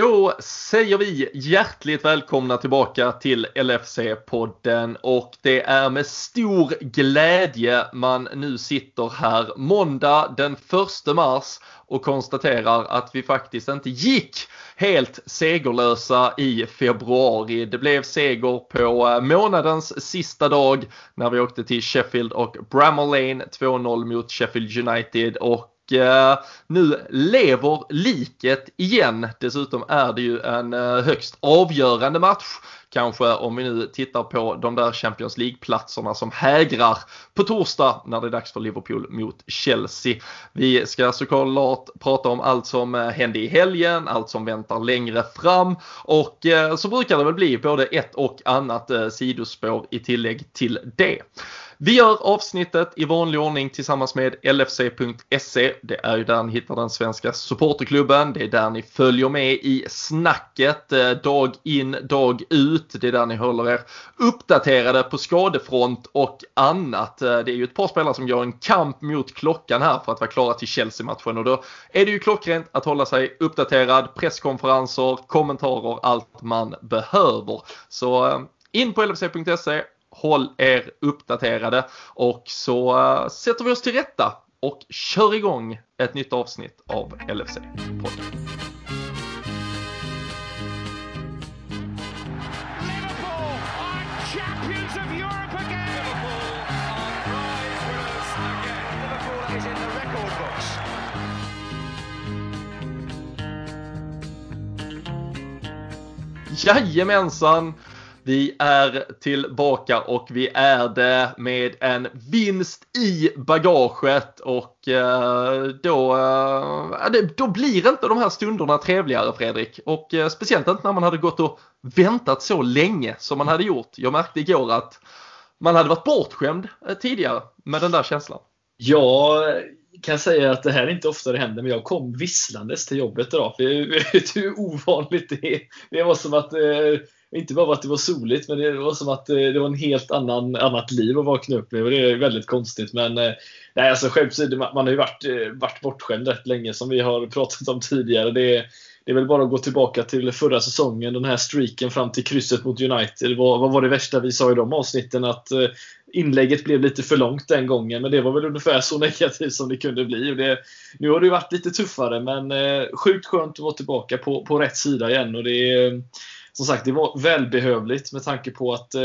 Då säger vi hjärtligt välkomna tillbaka till LFC-podden och det är med stor glädje man nu sitter här måndag den 1 mars och konstaterar att vi faktiskt inte gick helt segerlösa i februari. Det blev seger på eh, månadens sista dag när vi åkte till Sheffield och Bramall Lane 2-0 mot Sheffield United och Eh, nu lever liket igen. Dessutom är det ju en eh, högst avgörande match. Kanske om vi nu tittar på de där Champions League-platserna som hägrar på torsdag när det är dags för Liverpool mot Chelsea. Vi ska såklart prata om allt som eh, hände i helgen, allt som väntar längre fram och så brukar det väl bli både ett och annat sidospår i tillägg till det. Vi gör avsnittet i vanlig ordning tillsammans med LFC.se. Det är ju där ni hittar den svenska supporterklubben. Det är där ni följer med i snacket eh, dag in, dag ut. Det är där ni håller er uppdaterade på skadefront och annat. Eh, det är ju ett par spelare som gör en kamp mot klockan här för att vara klara till Chelsea-matchen och då är det ju klockrent att hålla sig uppdaterad. Presskonferenser, kommentarer, allt man behöver. Så eh, in på LFC.se Håll er uppdaterade och så uh, sätter vi oss till rätta och kör igång ett nytt avsnitt av LFC-podden. Jajamensan! Vi är tillbaka och vi är det med en vinst i bagaget och eh, då, eh, då blir inte de här stunderna trevligare Fredrik. Och eh, speciellt inte när man hade gått och väntat så länge som man hade gjort. Jag märkte igår att man hade varit bortskämd tidigare med den där känslan. Ja, kan säga att det här är inte ofta det händer, men jag kom visslandes till jobbet idag. vet du hur ovanligt det är? Det var som att inte bara att det var soligt, men det var som att eh, det var en helt annan, annat liv att vakna upp med. Och det är väldigt konstigt. Men eh, nej, alltså skämt man, man har ju varit, eh, varit bortskämd rätt länge, som vi har pratat om tidigare. Det är, det är väl bara att gå tillbaka till förra säsongen, den här streaken fram till krysset mot United. Vad, vad var det värsta vi sa i de avsnitten? Att inlägget blev lite för långt den gången, men det var väl ungefär så negativt som det kunde bli. Och det, nu har det varit lite tuffare, men sjukt skönt att vara tillbaka på, på rätt sida igen. Och det är, som sagt, det var välbehövligt med tanke på att eh,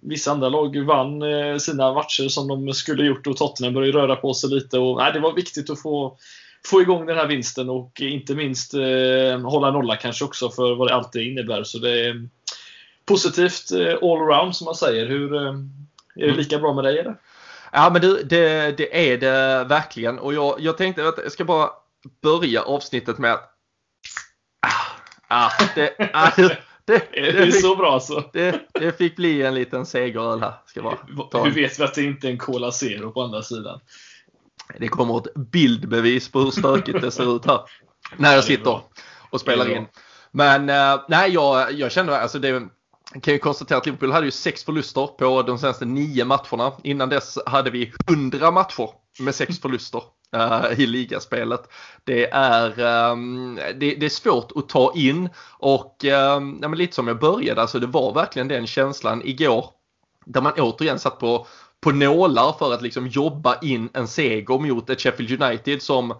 vissa andra lag vann eh, sina matcher som de skulle gjort och Tottenham började röra på sig lite. Och, nej, det var viktigt att få, få igång den här vinsten och inte minst eh, hålla nolla kanske också för vad det alltid innebär. Så det är positivt eh, all around som man säger. Hur, eh, är det lika bra med dig eller? Ja men du, det, det är det verkligen och jag, jag tänkte att jag ska bara börja avsnittet med att Ah, det, ah, det, det, det, är så bra så. Det, det fick bli en liten segeröl här. Ska bara hur vet vi att det inte är en Cola Zero på andra sidan? Det kommer ett bildbevis på hur stökigt det ser ut här. När jag sitter och spelar in. Men uh, nej, jag, jag känner alltså det kan ju konstatera att Liverpool hade ju sex förluster på de senaste nio matcherna. Innan dess hade vi hundra matcher med sex förluster Eh, i ligaspelet. Det är, um, det, det, är svårt att ta in och um, ja, lite som jag började, alltså det var verkligen den känslan igår där man återigen satt på, på nålar för att liksom jobba in en seger mot ett Sheffield United som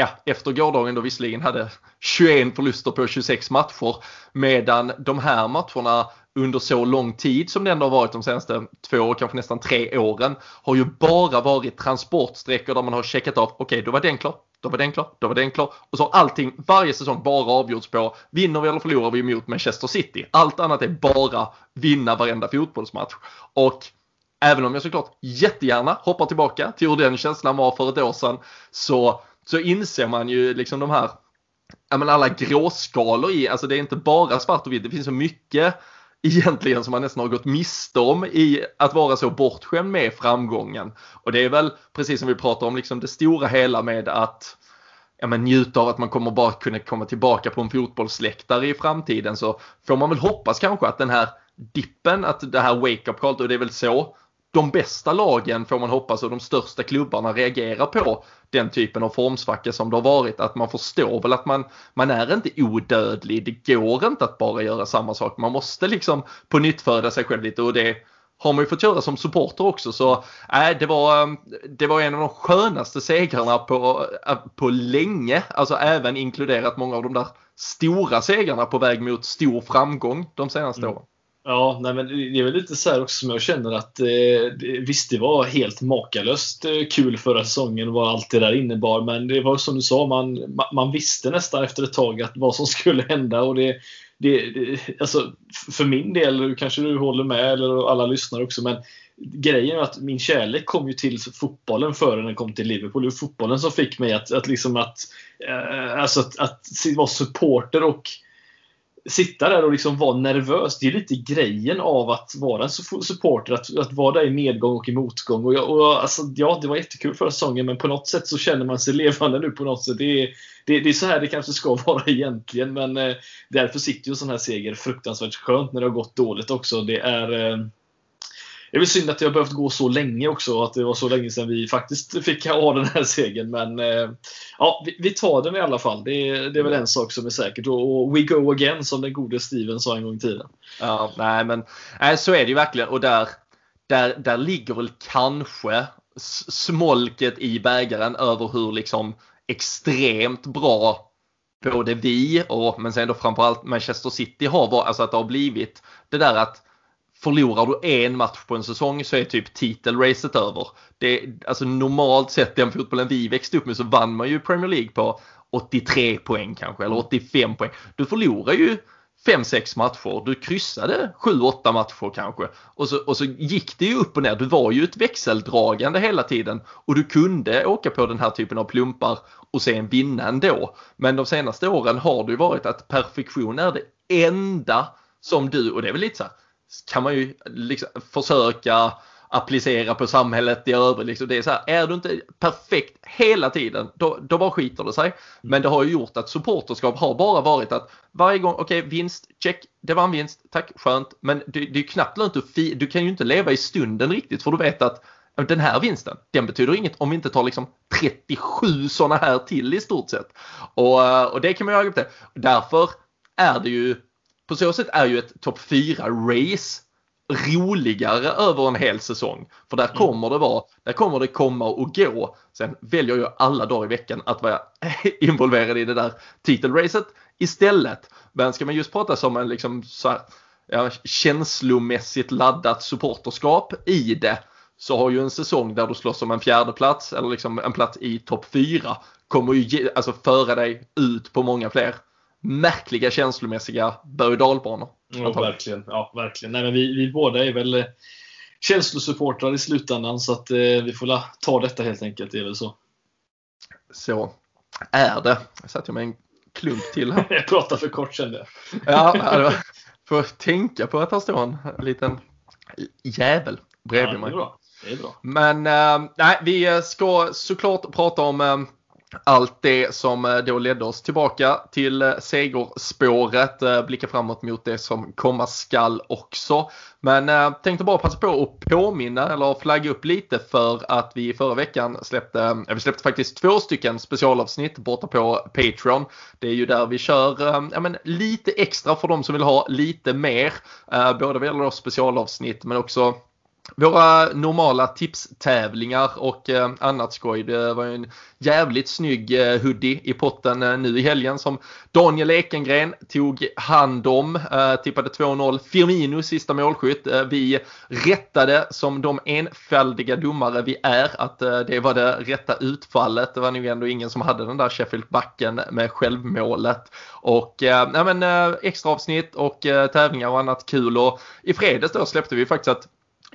ja, efter gårdagen då visserligen hade 21 förluster på 26 matcher medan de här matcherna under så lång tid som det ändå har varit de senaste två, kanske nästan tre åren har ju bara varit transportsträckor där man har checkat av, okej okay, då var den klar, då var den klar, då var den klar. Och så har allting varje säsong bara avgjorts på vinner vi eller förlorar vi mot Manchester City. Allt annat är bara vinna varenda fotbollsmatch. Och även om jag såklart jättegärna hoppar tillbaka till hur den känslan var för ett år sedan så, så inser man ju liksom de här ja, men alla gråskalor i, alltså det är inte bara svart och vitt, det finns så mycket egentligen som man nästan har gått miste om i att vara så bortskämd med framgången. Och det är väl precis som vi pratar om liksom det stora hela med att ja, men njuta av att man kommer bara kunna komma tillbaka på en fotbollsläktare i framtiden så får man väl hoppas kanske att den här dippen, att det här wake-up call, och det är väl så de bästa lagen får man hoppas och de största klubbarna reagerar på den typen av formsvacka som det har varit. Att man förstår väl att man, man är inte odödlig. Det går inte att bara göra samma sak. Man måste liksom på nytt föda sig själv lite och det har man ju fått göra som supporter också. Så äh, det, var, det var en av de skönaste segrarna på, äh, på länge. Alltså även inkluderat många av de där stora segrarna på väg mot stor framgång de senaste mm. åren. Ja, nej, men det är väl lite så här också som jag känner att eh, visst, det var helt makalöst eh, kul förra säsongen vad allt det där innebar. Men det var som du sa, man, man visste nästan efter ett tag att vad som skulle hända. och det, det, det alltså, För min del, kanske du håller med, eller alla lyssnar också, men grejen är att min kärlek kom ju till fotbollen före den kom till Liverpool. Det var fotbollen som fick mig att, att, liksom att, eh, alltså att, att vara supporter och sitta där och liksom vara nervös. Det är lite grejen av att vara en supporter, att, att vara där i medgång och i motgång. Och, jag, och alltså, ja, det var jättekul förra säsongen, men på något sätt så känner man sig levande nu på något sätt. Det är, det, det är så här det kanske ska vara egentligen, men eh, därför sitter ju en sån här seger fruktansvärt skönt när det har gått dåligt också. Det är eh, det är väl synd att det har behövt gå så länge också, att det var så länge sedan vi faktiskt fick ha den här segern. Men eh, ja, vi, vi, tar den i alla fall. Det, det är väl en sak som är säkert. Och, och, we go again, som den gode Steven sa en gång i tiden. Ja, nej men nej, så är det ju verkligen. Och där, där, där ligger väl kanske smolket i bägaren över hur liksom extremt bra både vi och men sen då framförallt Manchester City har varit, alltså att det har blivit det där att förlorar du en match på en säsong så är typ titelracet över. Det, alltså normalt sett den fotbollen vi växte upp med så vann man ju Premier League på 83 poäng kanske eller 85 poäng. Du förlorar ju 5-6 matcher, du kryssade 7-8 matcher kanske och så, och så gick det ju upp och ner. Du var ju ett växeldragande hela tiden och du kunde åka på den här typen av plumpar och sen vinna ändå. Men de senaste åren har det ju varit att perfektion är det enda som du, och det är väl lite så här, kan man ju liksom försöka applicera på samhället i övrigt. Liksom. Det är så här, är du inte perfekt hela tiden, då, då bara skiter det sig. Mm. Men det har ju gjort att supporterskap har bara varit att varje gång, okej okay, vinst, check, det var en vinst, tack, skönt. Men det, det är knappt lönt att du kan ju inte leva i stunden riktigt för du vet att den här vinsten, den betyder inget om vi inte tar liksom 37 sådana här till i stort sett. Och, och det kan man ju på. Därför är det ju på så sätt är ju ett topp 4-race roligare över en hel säsong. För där mm. kommer det vara, där kommer det komma och gå. Sen väljer jag alla dagar i veckan att vara involverad i det där titelracet istället. Men ska man just prata som en liksom så här, ja, känslomässigt laddat supporterskap i det så har ju en säsong där du slåss om en fjärde plats eller liksom en plats i topp 4 kommer ju ge, alltså föra dig ut på många fler märkliga känslomässiga berg och dalbanor. Ja, verkligen. Ja, verkligen. Nej, men vi, vi båda är väl eh, känslosupportrar i slutändan så att eh, vi får ta detta helt enkelt. Det är väl så. Så är det. Jag satte med en klump till här. jag pratar för kort kände jag. ja, får tänka på att här står en liten jävel bredvid ja, mig. Bra. Det är bra. Men äh, nej, vi ska såklart prata om äh, allt det som eh, då ledde oss tillbaka till eh, segerspåret, eh, blicka framåt mot det som komma skall också. Men tänkte bara passa på att påminna eller flagga upp lite för att vi förra veckan släppte, ja vi släppte faktiskt två stycken specialavsnitt borta på Patreon. Det är ju där vi kör ja, men lite extra för de som vill ha lite mer. Både vad gäller specialavsnitt men också våra normala tipstävlingar och eh, annat skoj. Det var en jävligt snygg eh, hoodie i potten eh, nu i helgen som Daniel Ekengren tog hand om. Eh, tippade 2-0 Firmino sista målskytt. Eh, vi rättade som de enfaldiga domare vi är att eh, det var det rätta utfallet. Det var nog ändå ingen som hade den där Sheffield-backen med självmålet. Och ja, men, extra avsnitt och tävlingar och annat kul. Och i fredags då släppte vi faktiskt att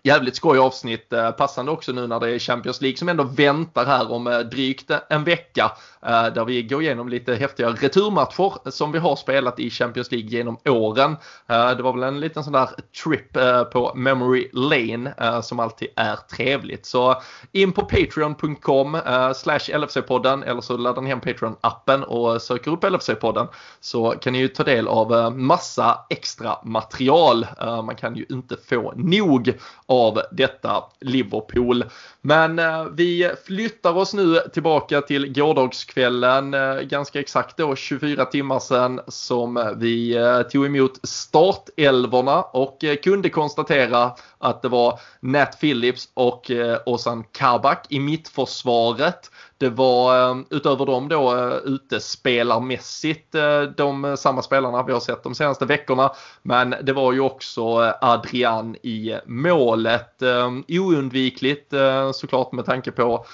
jävligt skoj avsnitt. Eh, passande också nu när det är Champions League som ändå väntar här om eh, drygt en vecka. Eh, där vi går igenom lite häftiga returmatcher som vi har spelat i Champions League genom åren. Eh, det var väl en liten sån där trip eh, på memory lane som alltid är trevligt. Så in på patreon.com slash LFC-podden eller så laddar ni hem Patreon-appen och söker upp LFC-podden så kan ni ju ta del av massa extra material. Man kan ju inte få nog av detta Liverpool. Men vi flyttar oss nu tillbaka till gårdagskvällen, kvällen eh, ganska exakt då 24 timmar sedan som vi eh, tog emot startelvorna och eh, kunde konstatera att det var Nat Phillips och Ozan Kabak i mittförsvaret. Det var utöver dem då utespelarmässigt de samma spelarna vi har sett de senaste veckorna. Men det var ju också Adrian i målet. Oundvikligt såklart med tanke på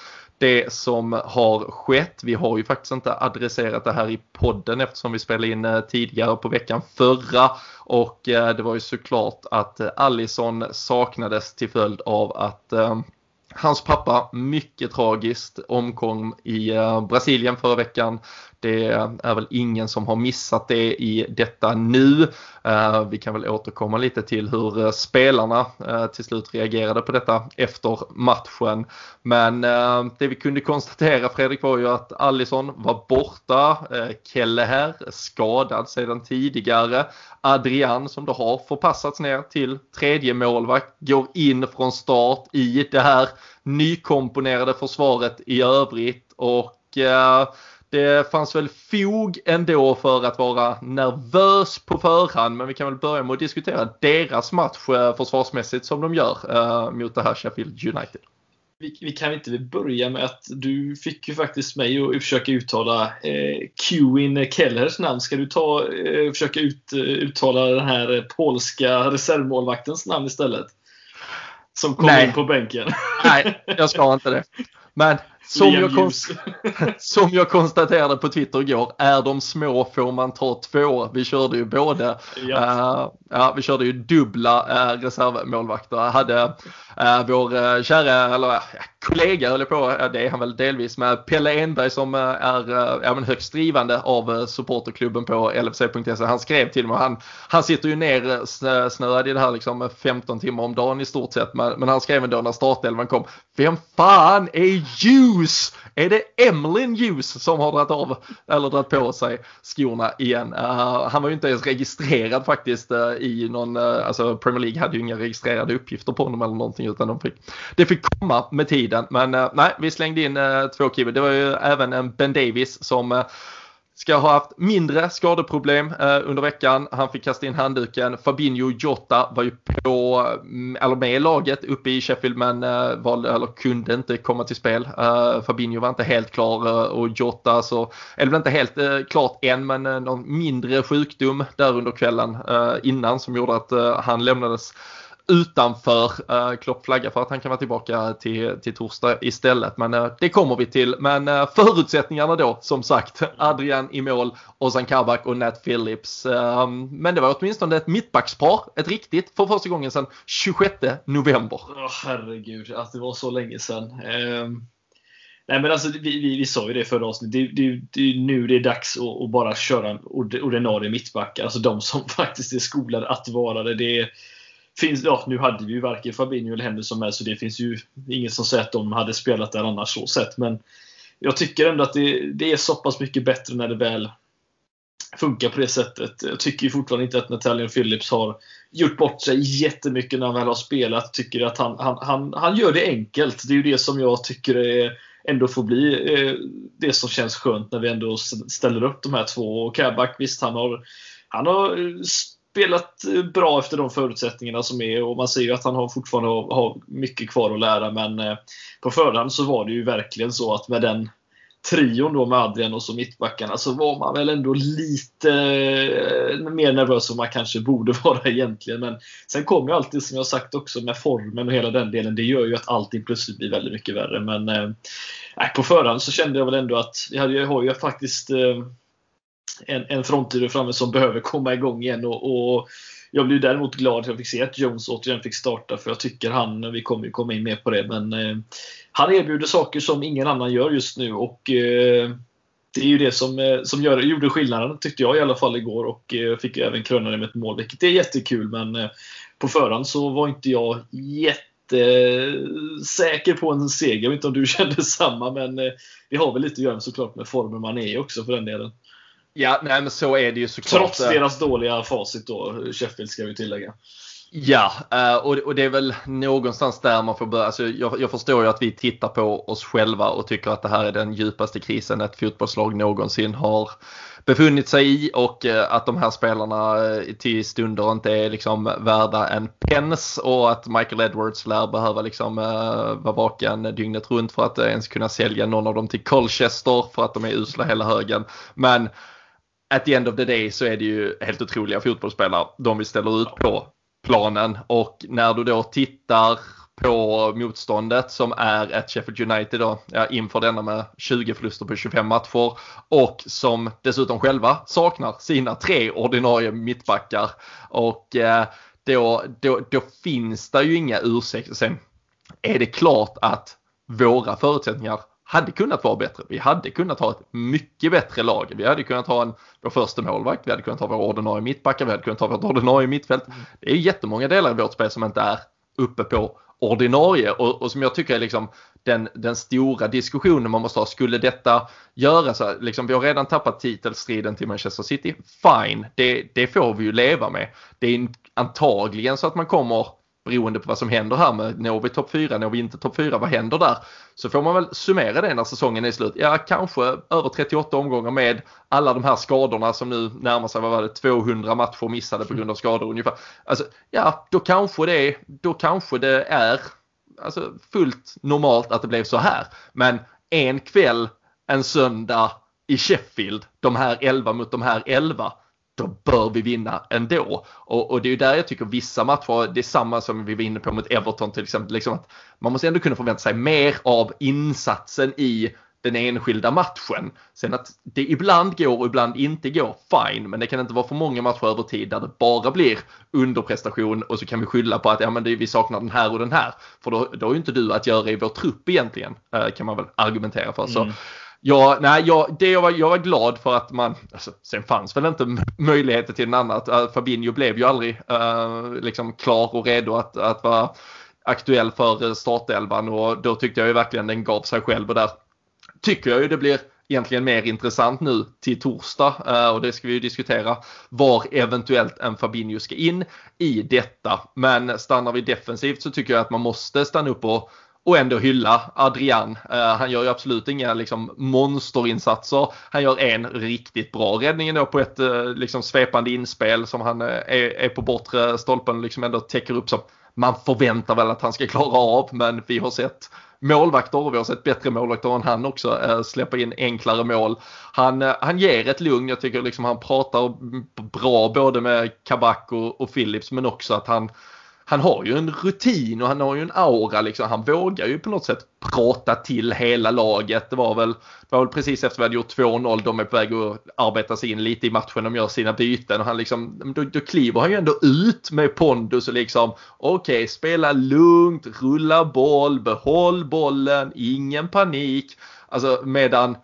det som har skett. Vi har ju faktiskt inte adresserat det här i podden eftersom vi spelade in eh, tidigare på veckan förra och eh, det var ju såklart att eh, Allison saknades till följd av att Hans pappa, mycket tragiskt, omkom i Brasilien förra veckan. Det är väl ingen som har missat det i detta nu. Eh, vi kan väl återkomma lite till hur eh, spelarna eh, till slut reagerade på detta efter matchen. Men det vi kunde konstatera Fredrik var ju att Allison var borta. Kelle här skadad sedan tidigare. Adrian som då har förpassats ner till tredje målvakt går in från start i det här nykomponerade försvaret i övrigt och eh, det fanns väl fog ändå för att vara nervös på förhand men vi kan väl börja med att diskutera deras match eh, försvarsmässigt som de gör eh, mot det här Sheffield United. Vi, vi, kan inte börja med att du fick ju faktiskt mig att försöka uttala eh, Qin Kellers namn. Ska du ta, eh, försöka ut, uttala den här polska reservmålvaktens namn istället? Som kom Nej. in på bänken. Nej, jag ska inte det. Men som jag, konst som jag konstaterade på Twitter igår, är de små får man ta två. Vi körde ju både, ja. Uh, ja, vi körde ju dubbla uh, reservmålvakter. Hade uh, vår uh, kära, eller uh, kollega höll på, ja, det är han väl delvis med, Pelle Enberg som eh, är eh, uh, men högst drivande av eh, supporterklubben på LFC.se. Han skrev till mig, han, han sitter ju ner snö, snöad i det här liksom 15 timmar om dagen i stort sett, men, men han skrev ändå när startelvan kom, vem fan är Hughes? Är det Emlyn Hughes som har dragit av eller dragit på sig skorna igen? Uh, han var ju inte ens registrerad faktiskt uh, i någon, uh, alltså Premier League hade ju inga registrerade uppgifter på honom eller någonting utan de fick, det fick komma med tiden. Men eh, nej, vi slängde in eh, två kiwi. Det var ju även en Ben Davis som eh, ska ha haft mindre skadeproblem eh, under veckan. Han fick kasta in handduken. Fabinho Jota var ju på, mm, eller med i laget uppe i Sheffield men eh, valde, eller kunde inte komma till spel. Eh, Fabinho var inte helt klar eh, och Jota så, eller väl inte helt eh, klart än men eh, någon mindre sjukdom där under kvällen innan som gjorde att han lämnades utanför. Eh, uh, Klopp flaggar för att han kan vara tillbaka till, till torsdag istället. Men eh, det kommer vi till. Men eh, förutsättningarna då, som sagt, Adrian i mål, Ozan Kabak och Nat Phillips. Ehm, men det var åtminstone ett mittbackspar, ett riktigt, för första gången sedan 26 november. Oh, herregud, att det var så länge sedan. Um... Nej men alltså vi, vi, vi sa ju det förra avsnittet. Det, det, det är nu det är dags att, att bara köra ordinarie mittbackar. Alltså de som faktiskt är skolade att vara det. det är, finns, ja, nu hade vi ju varken Fabinho eller Henderson med så det finns ju inget som säger att de hade spelat där annars så sett. Men jag tycker ändå att det, det är så pass mycket bättre när det väl funkar på det sättet. Jag tycker fortfarande inte att Nathalian Phillips har gjort bort sig jättemycket när han väl har spelat. Tycker att han, han, han, han gör det enkelt. Det är ju det som jag tycker är, ändå får bli eh, det som känns skönt när vi ändå ställer upp de här två. Och Kabak, visst han har, han har spelat eh, bra efter de förutsättningarna som är och man ser ju att han har fortfarande har mycket kvar att lära men eh, på förhand så var det ju verkligen så att med den trion då med Adrian och så mittbackarna så var man väl ändå lite eh, mer nervös än man kanske borde vara egentligen. Men sen kommer ju alltid, som jag sagt också, med formen och hela den delen. Det gör ju att allting plötsligt blir väldigt mycket värre. Men eh, på förhand så kände jag väl ändå att vi hade, har ju faktiskt eh, en, en frontlinje framme som behöver komma igång igen. Och, och jag blev däremot glad att jag fick se att Jones återigen fick starta för jag tycker han, vi kommer ju komma in mer på det, men eh, han erbjuder saker som ingen annan gör just nu och eh, det är ju det som, eh, som gör, gjorde skillnaden tyckte jag i alla fall igår och eh, fick även kröna det med ett mål, vilket är jättekul men eh, på förhand så var inte jag jättesäker eh, på en seger. Jag vet inte om du kände samma men det har väl lite att göra såklart med formen man är i också för den delen. Ja, nej men så är det ju såklart. Trots deras dåliga facit då, Sheffield ska vi tillägga. Ja, eh, och det är väl någonstans där man får börja. Alltså jag, förstår ju att vi tittar på oss själva och tycker att det här är den djupaste krisen ett fotbollslag någonsin har befunnit sig i och eh, att de här spelarna eh, till stunder inte är liksom värda en pens och att Michael Edwards lär behöva liksom vara vaken dygnet runt för att ens kunna sälja någon av dem till Colchester för att de är usla hela högen. Men at the end of the day så är det ju helt otroliga fotbollsspelare de vi ställer ut på planen och när du då tittar på motståndet som är ett Sheffield United då, ja, inför denna med 20 förluster på 25 matcher och som dessutom själva saknar sina tre ordinarie mittbackar och eh, då, då, då finns det ju inga ursäkter. Sen är det klart att våra förutsättningar hade kunnat vara bättre. Vi hade kunnat ha ett mycket bättre lag. Vi hade kunnat ha en, vår första målvakt, vi hade kunnat ha vår ordinarie mittbackar, vi hade kunnat ha vårt ordinarie mittfält. Det är jättemånga delar i vårt spel som inte är uppe på ordinarie och, och som jag tycker är liksom den, den stora diskussionen man måste ha. Skulle detta göra så liksom, vi har redan tappat titelstriden till Manchester City. Fine, det, det får vi ju leva med. Det är antagligen så att man kommer beroende på vad som händer här med når vi topp 4, når vi inte topp 4, vad händer där? Så får man väl summera det när säsongen är slut. Ja, kanske över 38 omgångar med alla de här skadorna som nu närmar sig, vad var det, 200 matcher missade på grund av skador ungefär. Alltså, ja, då kanske det, då kanske det är alltså, fullt normalt att det blev så här. Men en kväll, en söndag i Sheffield, de här 11 mot de här 11 då bör vi vinna ändå. Och, och det är ju där jag tycker vissa matcher, det är samma som vi var inne på mot Everton till exempel, liksom att man måste ändå kunna förvänta sig mer av insatsen i den enskilda matchen. Sen att det ibland går och ibland inte går, fine, men det kan inte vara för många matcher över tid där det bara blir underprestation och så kan vi skylla på att ja, men det, vi saknar den här och den här. För då, då har ju inte du att göra i vår trupp egentligen, eh, kan man väl argumentera för. Mm. Ja, nej, jag, det jag, var, jag var glad för att man, alltså, sen fanns väl inte möjligheter till en annat. Uh, Fabinho blev ju aldrig uh, liksom klar och redo att, att vara aktuell för äh, startelvan och då tyckte jag ju verkligen den gav sig själv och där tycker jag ju det blir egentligen mer intressant nu till torsdag och det ska vi ju diskutera var eventuellt en Fabinho ska in i detta. Men stannar vi defensivt så tycker jag att man måste stanna upp och och ändå hylla Adrian. Uh, han gör ju absolut inga liksom, monsterinsatser. Han gör en riktigt bra räddning ändå på ett uh, liksom, svepande inspel som han uh, är, är, på bortre stolpen och liksom ändå täcker upp som man förväntar väl att han ska klara av men vi har sett målvakter och vi har sett bättre målvakter än han också släppa in enklare mål. Han, han ger ett lugn, jag tycker liksom han pratar bra både med Kabak och, och Phillips men också att han han har ju en rutin och han har ju en aura liksom. Han vågar ju på något sätt prata till hela laget. Det var väl, det var väl precis efter vi hade gjort 2-0. De är på väg att arbeta sig in lite i matchen. De gör sina byten och han liksom, då, då kliver han ju ändå ut med pondus och liksom okej, okay, spela lugnt, rulla boll, behåll bollen, ingen panik. Alltså medan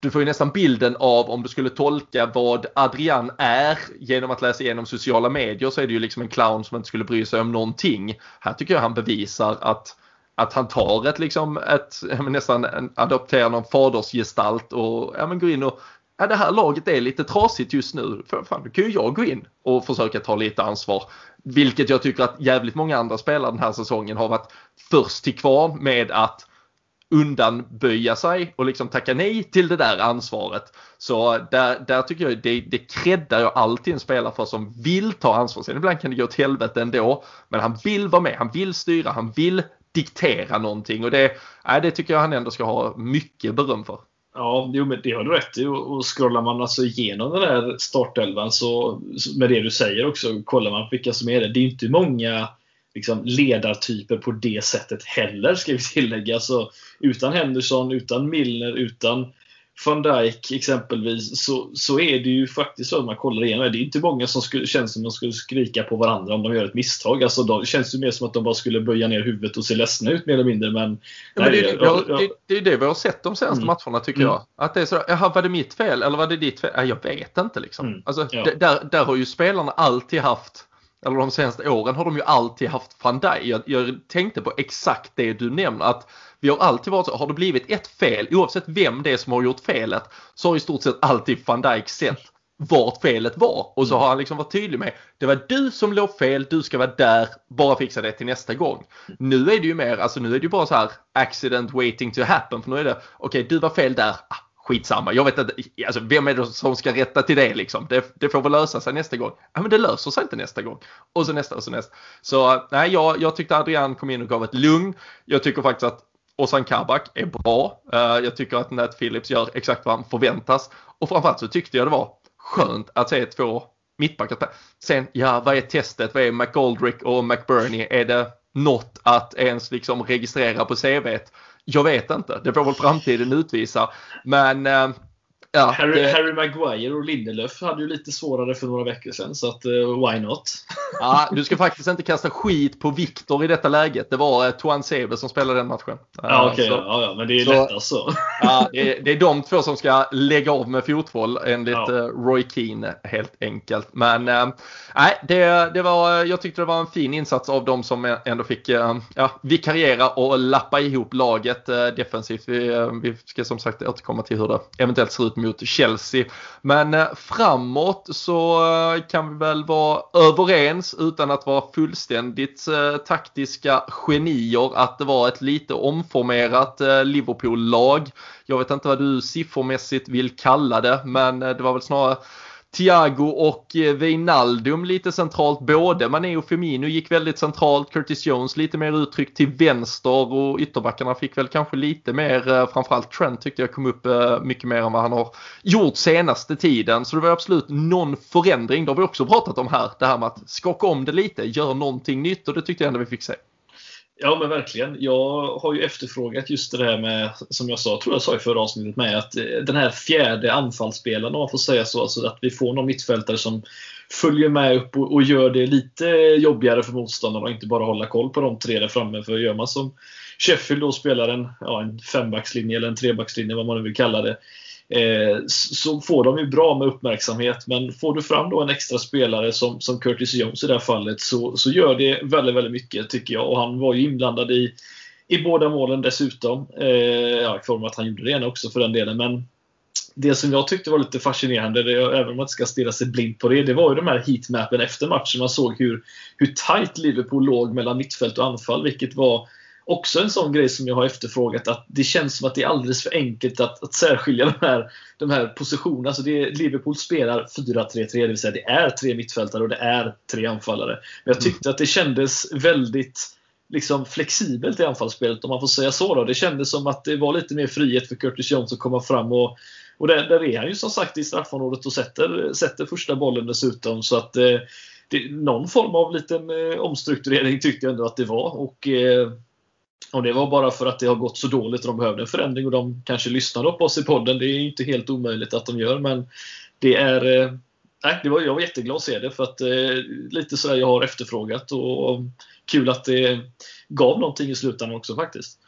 du får ju nästan bilden av om du skulle tolka vad Adrian är genom att läsa igenom sociala medier så är det ju liksom en clown som inte skulle bry sig om någonting. Här tycker jag han bevisar att att han tar ett liksom ett, nästan en, adopterar någon fadersgestalt och ja, men går in och ja, det här laget är lite trasigt just nu. För fan, då kan ju jag gå in och försöka ta lite ansvar. Vilket jag tycker att jävligt många andra spelare den här säsongen har varit först till kvarn med att undanböja sig och liksom tacka nej till det där ansvaret. Så där, där tycker jag det, det creddar jag alltid en spelare för som vill ta ansvar. Sen ibland kan det gå åt helvete ändå. Men han vill vara med, han vill styra, han vill diktera någonting och det, äh, det tycker jag han ändå ska ha mycket beröm för. Ja, jo, men det har du rätt i. Och scrollar man alltså igenom den här startelvan så med det du säger också, kollar man vilka som är det. Det är inte många liksom, ledartyper på det sättet heller, ska vi tillägga. Så utan Henderson, utan Milner, utan van Dijk exempelvis så, så är det ju faktiskt så att man kollar igenom det. är inte många som skulle, känns som att de skulle skrika på varandra om de gör ett misstag. Alltså, det känns ju mer som att de bara skulle böja ner huvudet och se ledsna ut mer eller mindre. Men, ja, men det, är, ja, det, det, är det vi har sett de senaste mm. matcherna tycker mm. jag. Att det är så, jaha, var det mitt fel eller var det ditt fel? Jag vet inte liksom. Mm. Alltså, ja. där, där har ju spelarna alltid haft eller de senaste åren har de ju alltid haft van Dijk. Jag, jag, tänkte på exakt det du nämner att vi har alltid varit så, har det blivit ett fel, oavsett vem det är som har gjort felet, så har i stort sett alltid van Dijk sett vart felet var. Och så mm. har han liksom varit tydlig med, det var du som låg fel, du ska vara där, bara fixa det till nästa gång. Nu är det ju mer, alltså nu är det ju bara så här accident waiting to happen. För nu är det, okej okay, du var fel där, ah, skitsamma. Jag vet inte, alltså vem är det som ska rätta till det liksom? Det, det får väl lösa sig nästa gång. Ja men det löser sig inte nästa gång. Och så nästa och så nästa. Så nej, jag, jag tyckte Adrian kom in och gav ett lugn. Jag tycker faktiskt att Ozan Kabak är bra. Uh, jag tycker att Nat Phillips gör exakt vad han förväntas. Och framförallt så tyckte jag det var skönt att se två mittbackar. Sen, ja vad är testet? Vad är McGoldrick och McBurney? Är det något att ens liksom registrera på CVt? Jag vet inte, det får väl framtiden utvisa. Men eh, Ja, Harry, det... Harry Maguire och Lindelöf hade ju lite svårare för några veckor sedan, så att uh, why not? ja, du ska faktiskt inte kasta skit på Viktor i detta läget. Det var uh, Tuan Sebe som spelade den matchen. Uh, ja, okej. Okay, ja, ja, men det är så, lättast så. ja, det är, det, är de två som ska lägga av med fotboll enligt ja. uh, Roy Keane helt enkelt. Men nej, det, det var, jag tyckte det var en fin insats av de som ändå fick ja, vikariera och lappa ihop laget defensivt. Vi, vi ska som sagt återkomma till hur det eventuellt ser ut mot Chelsea. Men eh, framåt så eh, kan vi väl vara överens utan att vara fullständigt eh, taktiska genier att det var ett lite omformerat Liverpool-lag. Jag vet inte vad du siffermässigt vill kalla det men det var väl snarare Thiago och eh, Wijnaldum lite centralt. Både Mané och Firmino gick väldigt centralt. Curtis Jones lite mer uttryckt till vänster och ytterbackarna fick väl kanske lite mer, eh, framförallt Trent tyckte jag kom upp eh, mycket mer än vad han har gjort senaste tiden. Så det var absolut någon förändring. Det har vi också pratat om här. Det här med att skaka om det lite, gör någonting nytt och det tyckte jag ändå vi fick se. Ja men verkligen. Jag har ju efterfrågat just det där med, som jag sa, tror jag sa i förra avsnittet med, att eh, den här fjärde anfallsspelaren om man får säga så, alltså att vi får någon mittfältare som följer med upp och, och, gör det lite jobbigare för motståndarna och inte bara hålla koll på de tre där framme. För gör man som Sheffield då spelar en, ja, en fembackslinje eller en trebackslinje, vad man nu vill kalla det, Eh, så får de ju bra med uppmärksamhet. Men får du fram då en extra spelare som, som Curtis Jones i det här fallet så, så gör det väldigt, väldigt mycket tycker jag. Och han var ju inblandad i, i båda målen dessutom. Eh, ja, I form av att han gjorde det ena också för den delen. Men det som jag tyckte var lite fascinerande, det, även om man inte ska stirra sig blind på det, det var ju de här heatmappen efter matchen. Man såg hur, hur tight Liverpool låg mellan mittfält och anfall, vilket var också en sån grej som jag har efterfrågat. Att det känns som att det är alldeles för enkelt att, att särskilja de här, de här positionerna. Alltså det, Liverpool spelar 4-3-3, det vill säga det är tre mittfältare och det är tre anfallare. Men jag tyckte mm. att det kändes väldigt liksom flexibelt i anfallsspelet om man får säga så. Då. Det kändes som att det var lite mer frihet för Curtis Jones att komma fram och, och där, där är han ju som sagt i straffområdet och sätter, sätter första bollen dessutom. Så att eh, det, någon form av liten eh, omstrukturering tyckte jag ändå att det var. Och eh, och det var bara för att det har gått så dåligt och de behövde en förändring och de kanske lyssnade på oss i podden. Det är inte helt omöjligt att de gör men det är eh, Nej, det var, jag var jätteglad att se det för att eh, lite sådär jag har efterfrågat och, och kul att det gav någonting i slutändan också faktiskt.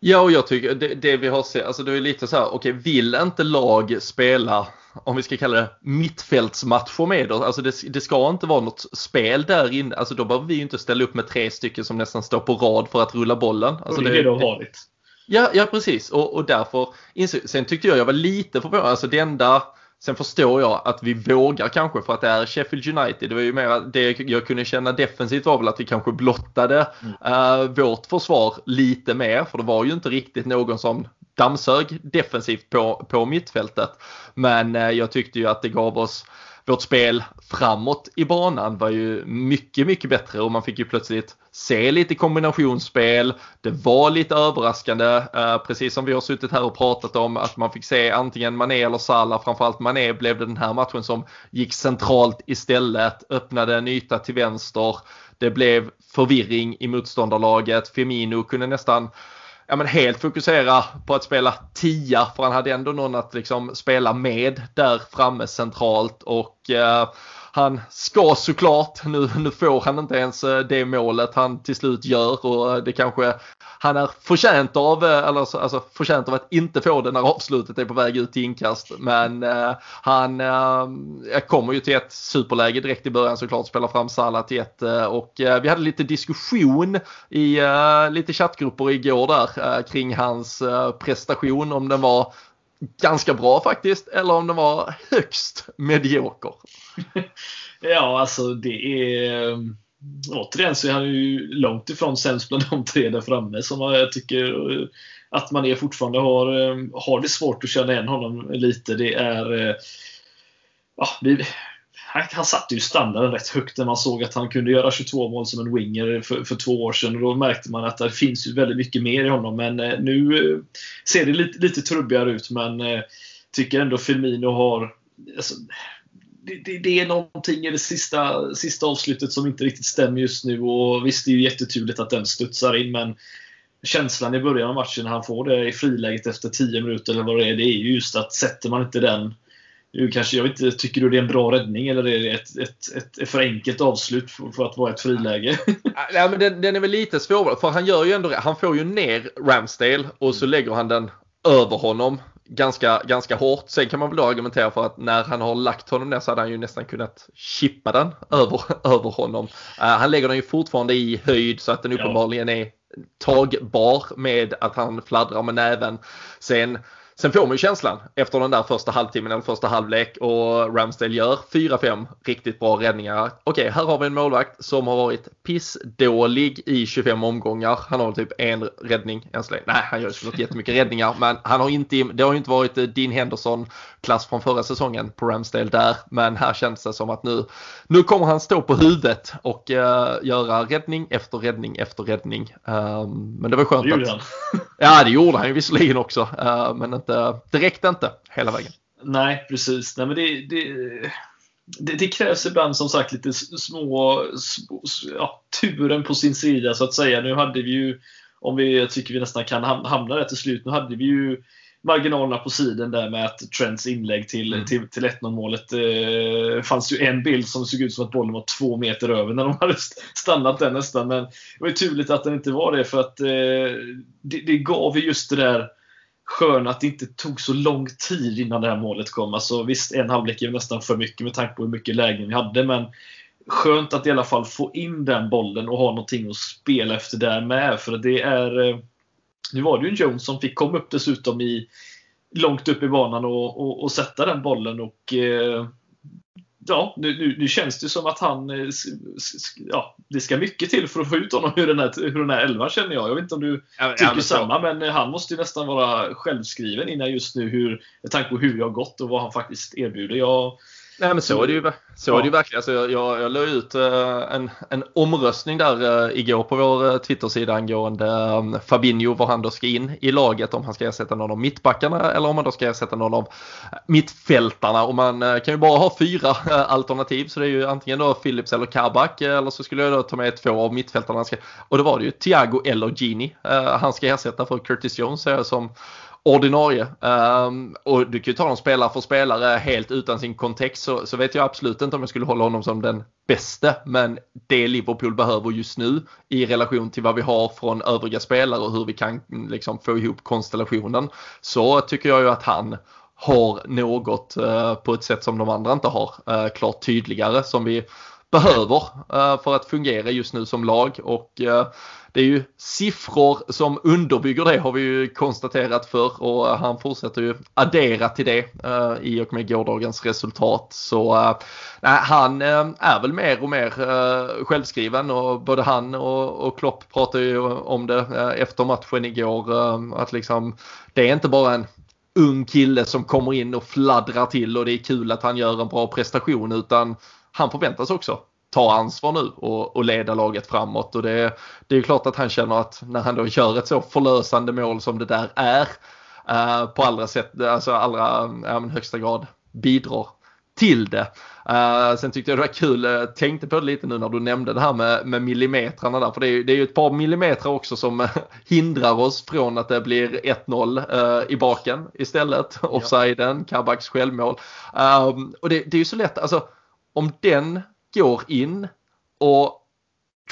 Ja, och jag tycker det, det vi har sett, alltså det är lite så här, okej, okay, vill inte lag spela, om vi ska kalla det mittfältsmatcher med oss, alltså det, det, ska inte vara något spel där inne, alltså då behöver vi ju inte ställa upp med tre stycken som nästan står på rad för att rulla bollen. Alltså det är det, har varit. Ja, ja precis, och, och därför, sen tyckte jag jag var lite förvånad, alltså det enda Sen förstår jag att vi vågar kanske för att det är Sheffield United. Det var ju mer det jag kunde känna defensivt var väl att vi kanske blottade mm. uh, vårt försvar lite mer. För det var ju inte riktigt någon som dammsög defensivt på, på mittfältet. Men eh, jag tyckte ju att det gav oss vårt spel framåt i banan var ju mycket, mycket bättre och man fick ju plötsligt se lite kombinationsspel. Det var lite överraskande, eh, precis som vi har suttit här och pratat om, att man fick se antingen Mané eller Salah. Framförallt Mané blev det den här matchen som gick centralt istället, öppnade en yta till vänster. Det blev förvirring i motståndarlaget. Femino kunde nästan ja, men helt fokusera på att spela tia för han hade ändå någon att liksom spela med där framme centralt och eh, han ska såklart, nu, nu får han inte ens eh, det målet han till slut gör och eh, det kanske han är förtjänt av, eh, eller alltså förtjänt av att inte få det när avslutet är på väg ut till inkast. Men eh, han eh, kommer ju till ett superläge direkt i början såklart, spelar fram Salah till ett eh, och eh, vi hade lite diskussion i lite chattgrupper igår där kring hans prestation, om den var ganska bra faktiskt eller om den var högst medioker. ja, alltså det är ehm, återigen så är han ju långt ifrån sämst bland de tre där framme som jag tycker eh, att man är fortfarande har, ehm, har det svårt att känna igen honom lite. Det är eh, ja, vi, han, han satte ju standarden rätt högt när man såg att han kunde göra 22 mål som en winger för, för två år sedan. Och då märkte man att det finns ju väldigt mycket mer i honom. Men eh, nu eh, ser det lite, lite trubbigare ut. Men eh, tycker ändå Firmino har... Alltså, det, det, det, är någonting i det sista, sista avslutet som inte riktigt stämmer just nu. Och visst, det är ju jätteturligt att den studsar in. Men känslan i början av matchen när han får det i friläget efter 10 minuter eller vad det är. Det är ju just att sätter man inte den du kanske, jag vet inte, tycker du det är en bra räddning eller är det ett, ett, ett för enkelt avslut för att vara ett friläge? ja, men den, den, är väl lite svår för han gör ju ändå Han får ju ner Ramsdale och så lägger han den över honom ganska, ganska hårt. Sen kan man väl då argumentera för att när han har lagt honom ner så hade han ju nästan kunnat chippa den över, över honom. Uh, han lägger den ju fortfarande i höjd så att den uppenbarligen är tagbar med att han fladdrar med näven. Sen Sen får man ju känslan efter den där första halvtimmen eller första halvlek och Ramsdale gör 4-5 riktigt bra räddningar. Okej, här har vi en målvakt som har varit pissdålig i 25 omgångar. Han har typ en räddning än så länge. Nej, han gör såklart jättemycket räddningar, men han har inte, det har ju inte varit eh, Dean Henderson klass från förra säsongen på Ramsdale där. Men här känns det som att nu, nu kommer han stå på huvudet och uh, göra räddning efter räddning efter räddning. Um, men det var skönt. Det gjorde att, han. ja, det gjorde han ju visserligen också. Uh, men inte, det räckte inte hela vägen. Nej, precis. Nej, men det, det, det, det krävs ibland som sagt lite små, små ja, turen på sin sida så att säga. Nu hade vi ju, om vi, jag tycker vi nästan kan hamna där till slut, nu hade vi ju marginalerna på sidan där med att Trents inlägg till, mm. till, till 1-0 målet. Eh, fanns ju en bild som såg ut som att bollen var två meter över när de hade stannat den nästan. Men det var ju turligt att den inte var det för att eh, det, det gav ju just det där sköna att det inte tog så lång tid innan det här målet kom. Alltså, visst, en halvlek är nästan för mycket med tanke på hur mycket lägen vi hade, men skönt att i alla fall få in den bollen och ha någonting att spela efter där med. För det är eh, nu var det ju en Jones som fick komma upp dessutom i långt upp i banan och, och, och sätta den bollen och eh, ja, nu, nu, nu, känns det som att han eh, ja, det ska mycket till för att få ut honom ur den här, ur den här elvan känner jag. Jag vet inte om du ja, tycker ja, men samma, men eh, han måste ju nästan vara självskriven innan just nu hur, med tanke på hur det har gått och vad han faktiskt erbjuder. Jag, Nej men så är det ju, så ja. är det ju verkligen. Alltså, jag, jag, jag la ut uh, en, en omröstning där uh, igår på vår uh, Twitter-sida angående um, Fabinho var han då ska in i laget om han ska ersätta någon av mittbackarna eller om han då ska ersätta någon av mittfältarna. Och man kan ju bara ha fyra alternativ så det är ju antingen då Philips eller Kabak eller så skulle jag då ta med två av mittfältarna. Och då var det ju Thiago eller Gini han ska ersätta för Curtis Jones som ordinarie. Um, och du kan ju ta dem spelare för spelare helt utan sin kontext så, så, vet jag absolut inte om jag skulle hålla honom som den bästa. Men det Liverpool behöver just nu i relation till vad vi har från övriga spelare och hur vi kan liksom, få ihop konstellationen så tycker jag ju att han har något uh, på ett sätt som de andra inte har. Uh, klart tydligare som vi behöver eh, för att fungera just nu som lag. och eh, det är ju siffror som underbygger det har vi ju konstaterat för och eh, han fortsätter ju addera till det i och med gårdagens resultat. Så han är väl mer och mer självskriven och både han och, och Klopp pratar ju om det efter matchen igår att liksom det är inte bara en ung kille som kommer in och fladdrar till och det är kul att han gör en bra prestation utan han förväntas också ta ansvar nu och, och leda laget framåt. Och det, det är ju klart att han känner att när han då gör ett så förlösande mål som det där är uh, på allra sätt, alltså allra ja, högsta grad bidrar till det. Uh, sen tyckte jag det var kul, uh, tänkte på det lite nu när du nämnde det här med, med millimetrarna där. För det är, det är ju ett par millimeter också som uh, hindrar oss från att det blir 1-0 uh, i baken istället. Ja. Offsiden, Kabaks självmål. och det, det, är ju så lätt, alltså om den går in och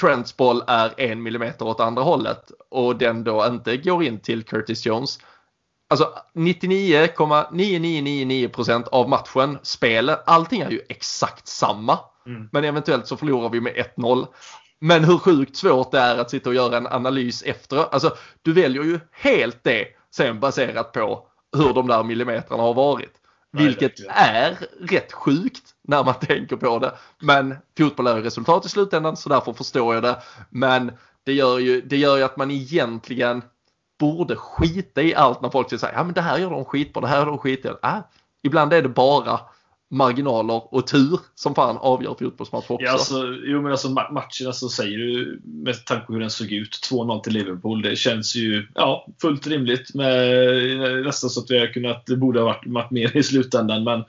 Trents boll är en millimeter åt andra hållet och den då inte går in till Curtis Jones. Alltså 99,9999% av matchen, spelet, allting är ju exakt samma. Mm. Men eventuellt så förlorar vi med 1-0. Men hur sjukt svårt det är att sitta och göra en analys efter. Alltså du väljer ju helt det sen baserat på hur de där millimetrarna har varit. Vilket är rätt sjukt när man tänker på det. Men fotboll är resultat i slutändan så därför förstår jag det. Men det gör ju, det gör ju att man egentligen borde skita i allt när folk säger ja men det här gör de skitbra, det här gör de skitbra. Äh, ibland är det bara marginaler och tur som fan avgör fotbollsmatch också. Ja, alltså, jo, men alltså matcherna så säger du med tanke på hur den såg ut, 2-0 till Liverpool. Det känns ju ja, fullt rimligt. Med, nästan så att vi har kunnat, det borde ha varit, varit mer i slutändan. Men,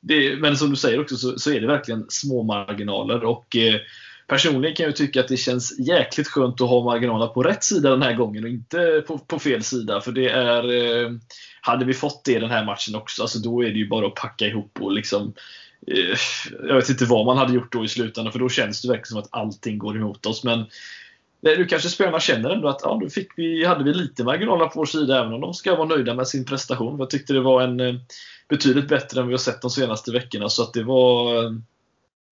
det, men som du säger också så, så är det verkligen små marginaler. Och eh, Personligen kan jag tycka att det känns jäkligt skönt att ha marginalerna på rätt sida den här gången och inte på, på fel sida. För det är eh, hade vi fått det den här matchen också, alltså då är det ju bara att packa ihop och liksom eh, Jag vet inte vad man hade gjort då i slutändan för då känns det verkligen som att allting går emot oss. Men eh, nu kanske spelarna känner ändå att ja, då fick vi, hade vi lite marginaler på vår sida även om de ska vara nöjda med sin prestation. Jag tyckte det var en eh, betydligt bättre än vi har sett de senaste veckorna. Så att det var eh,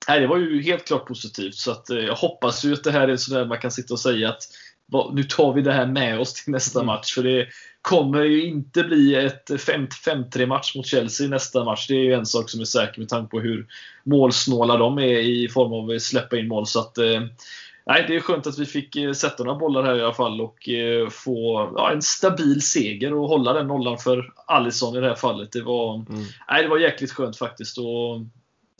Nej, det var ju helt klart positivt. Så att, eh, jag hoppas ju att det här är sådär man kan sitta och säga att nu tar vi det här med oss till nästa mm. match. För det kommer ju inte bli ett 5-3 match mot Chelsea nästa match. Det är ju en sak som är säker med tanke på hur målsnåla de är i form av att släppa in mål. Så att, eh, nej, det är skönt att vi fick eh, sätta några bollar här i alla fall och få ja, en stabil seger och hålla den nollan för Alisson i det här fallet. Det var, mm. nej, det var jäkligt skönt faktiskt. Och,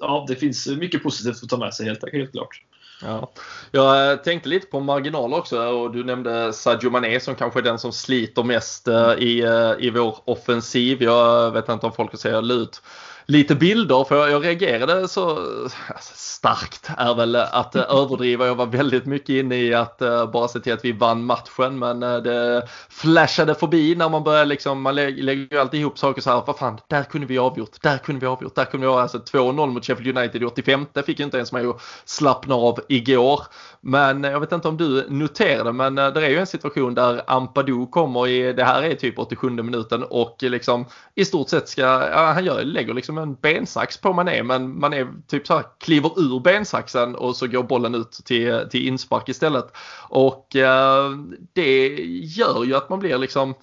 ja, det finns mycket positivt att ta med sig helt, helt klart. Ja. Jag tänkte lite på marginaler också och du nämnde Sadio Mané som kanske är den som sliter mest eh, i, eh, i vår offensiv. Jag vet inte om folk säger lut lite bilder för jag reagerade så alltså, starkt är väl att eh, överdriva. Jag var väldigt mycket inne i att eh, bara se till att vi vann matchen men eh, det flashade förbi när man börjar liksom, man lägger ju alltid ihop saker så här, vad fan, där kunde vi avgjort, där kunde vi avgjort, där kunde vi ha alltså 2-0 mot Sheffield United i 85 fick ju inte ens mig att slappna av igår. Men jag vet inte om du noterade men det är ju en situation där Ampadu kommer i, det här är typ 87 minuten och liksom i stort sett ska, ja, han gör, lägger liksom en bensax på Mané men Mané typ så här kliver ur ur bensaxen och så går bollen ut till, till inspark istället. Och eh, det gör ju att man blir liksom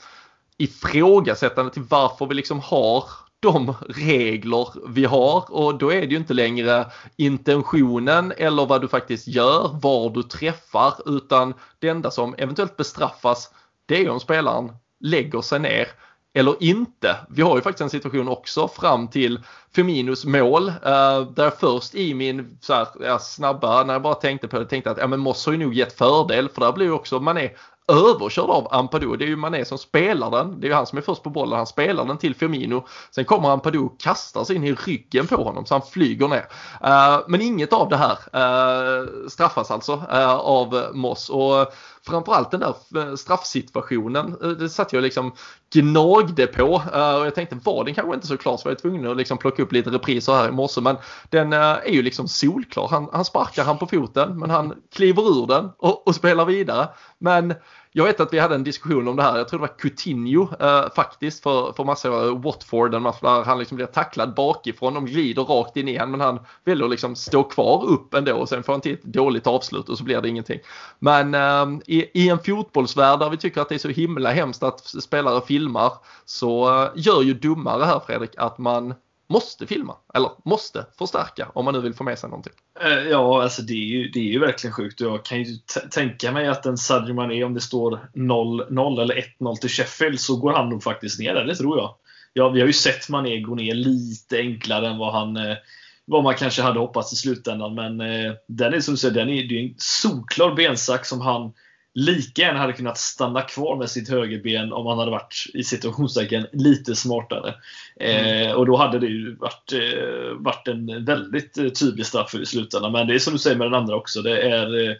ifrågasättande till varför vi liksom har de regler vi har och då är det ju inte längre intentionen eller vad du faktiskt gör, var du träffar utan det enda som eventuellt bestraffas det är om spelaren lägger sig ner eller inte. Vi har ju faktiskt en situation också fram till Feminos mål. Eh, där först i min så här, ja, snabba, när jag bara tänkte på det, tänkte att ja, men Moss har ju nog gett fördel för där blir ju också man är överkörd av Ampadu. Det är ju Mané som spelar den. Det är ju han som är först på bollen. Han spelar den till Firmino. Sen kommer Ampadu och kastar sig in i ryggen på honom så han flyger ner. Eh, men inget av det här eh, straffas alltså eh, av Moss. Och framförallt den där straffsituationen, det satt jag liksom gnagde på och jag tänkte var den kanske inte så klar så var jag tvungen att liksom plocka upp lite repriser här i morse men den är ju liksom solklar. Han, han sparkar han på foten men han kliver ur den och, och spelar vidare. Men jag vet att vi hade en diskussion om det här, jag tror det var Coutinho eh, faktiskt för, för massa Watford, en match där han liksom blir tacklad bakifrån, de glider rakt in igen men han väljer att liksom stå kvar upp ändå och sen får han till ett dåligt avslut och så blir det ingenting. Men eh, i, i, en fotbollsvärld där vi tycker att det är så himla hemskt att spelare filmar så eh, gör ju dummare här Fredrik att man måste filma eller måste förstärka om man nu vill få med sig någonting. Eh, ja, alltså det är ju, det är ju verkligen sjukt jag kan ju tänka mig att en Sadio Mané om det står 0-0 eller 1-0 till Sheffield så går han nog faktiskt ner där. det tror jag. Ja, vi har ju sett Mané gå ner lite enklare än vad han eh, vad man kanske hade hoppats i slutändan. Men eh, den är som du säger, den är, det är en solklar bensax som han lika gärna hade kunnat stanna kvar med sitt högerben om han hade varit i situationstecken lite smartare. Mm. Eh, och då hade det ju varit, eh, varit en väldigt eh, tydlig straff i slutändan. Men det är som du säger med den andra också. Det är eh,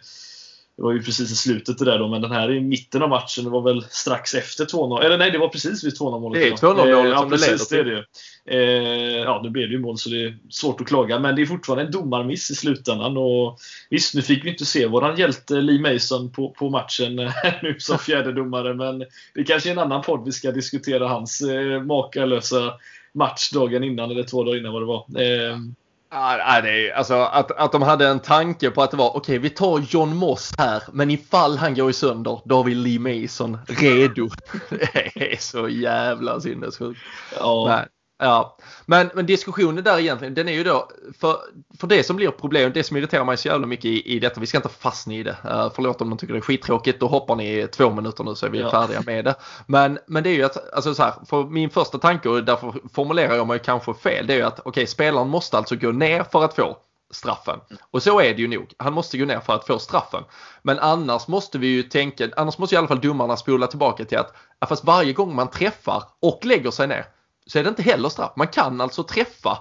det var ju precis i slutet det där då, men den här i mitten av matchen, det var väl strax efter 2-0. Eller nej, det var precis vid 2-0 målet. Det är 2-0 målet eh, ja, som det leder till. Det eh, ja, nu blev det ju mål så det är svårt att klaga, men det är fortfarande en domarmiss i slutändan. Och visst, nu fick vi inte se våran hjälte Lee Mason på, på matchen nu som fjärde domare, men det kanske är en annan podd vi ska diskutera hans eh, makalösa match dagen innan, eller två dagar innan vad det var. Eh, Det är, alltså att, att de hade en tanke på att det var okej, okay, vi tar John Moss här, men ifall han går i sönder, då har vi Lee Mason redo. det är så jävla sinnessjukt. Ja. Men, Ja, men, men diskussionen där egentligen, den är ju då, för, för det som blir problemet, det som irriterar mig så jävla mycket i, i detta, vi ska inte fastna i det, uh, förlåt om de tycker det är skittråkigt, då hoppar ni två minuter nu så är vi ja. färdiga med det. Men, men det är ju att, alltså så här, för min första tanke, och därför formulerar jag mig kanske fel, det är ju att okej, okay, spelaren måste alltså gå ner för att få straffen. Och så är det ju nog. Han måste gå ner för att få straffen. Men annars måste vi ju tänka, annars måste i alla fall domarna spola tillbaka till att, fast varje gång man träffar och lägger sig ner så är det inte heller straff. Man kan alltså träffa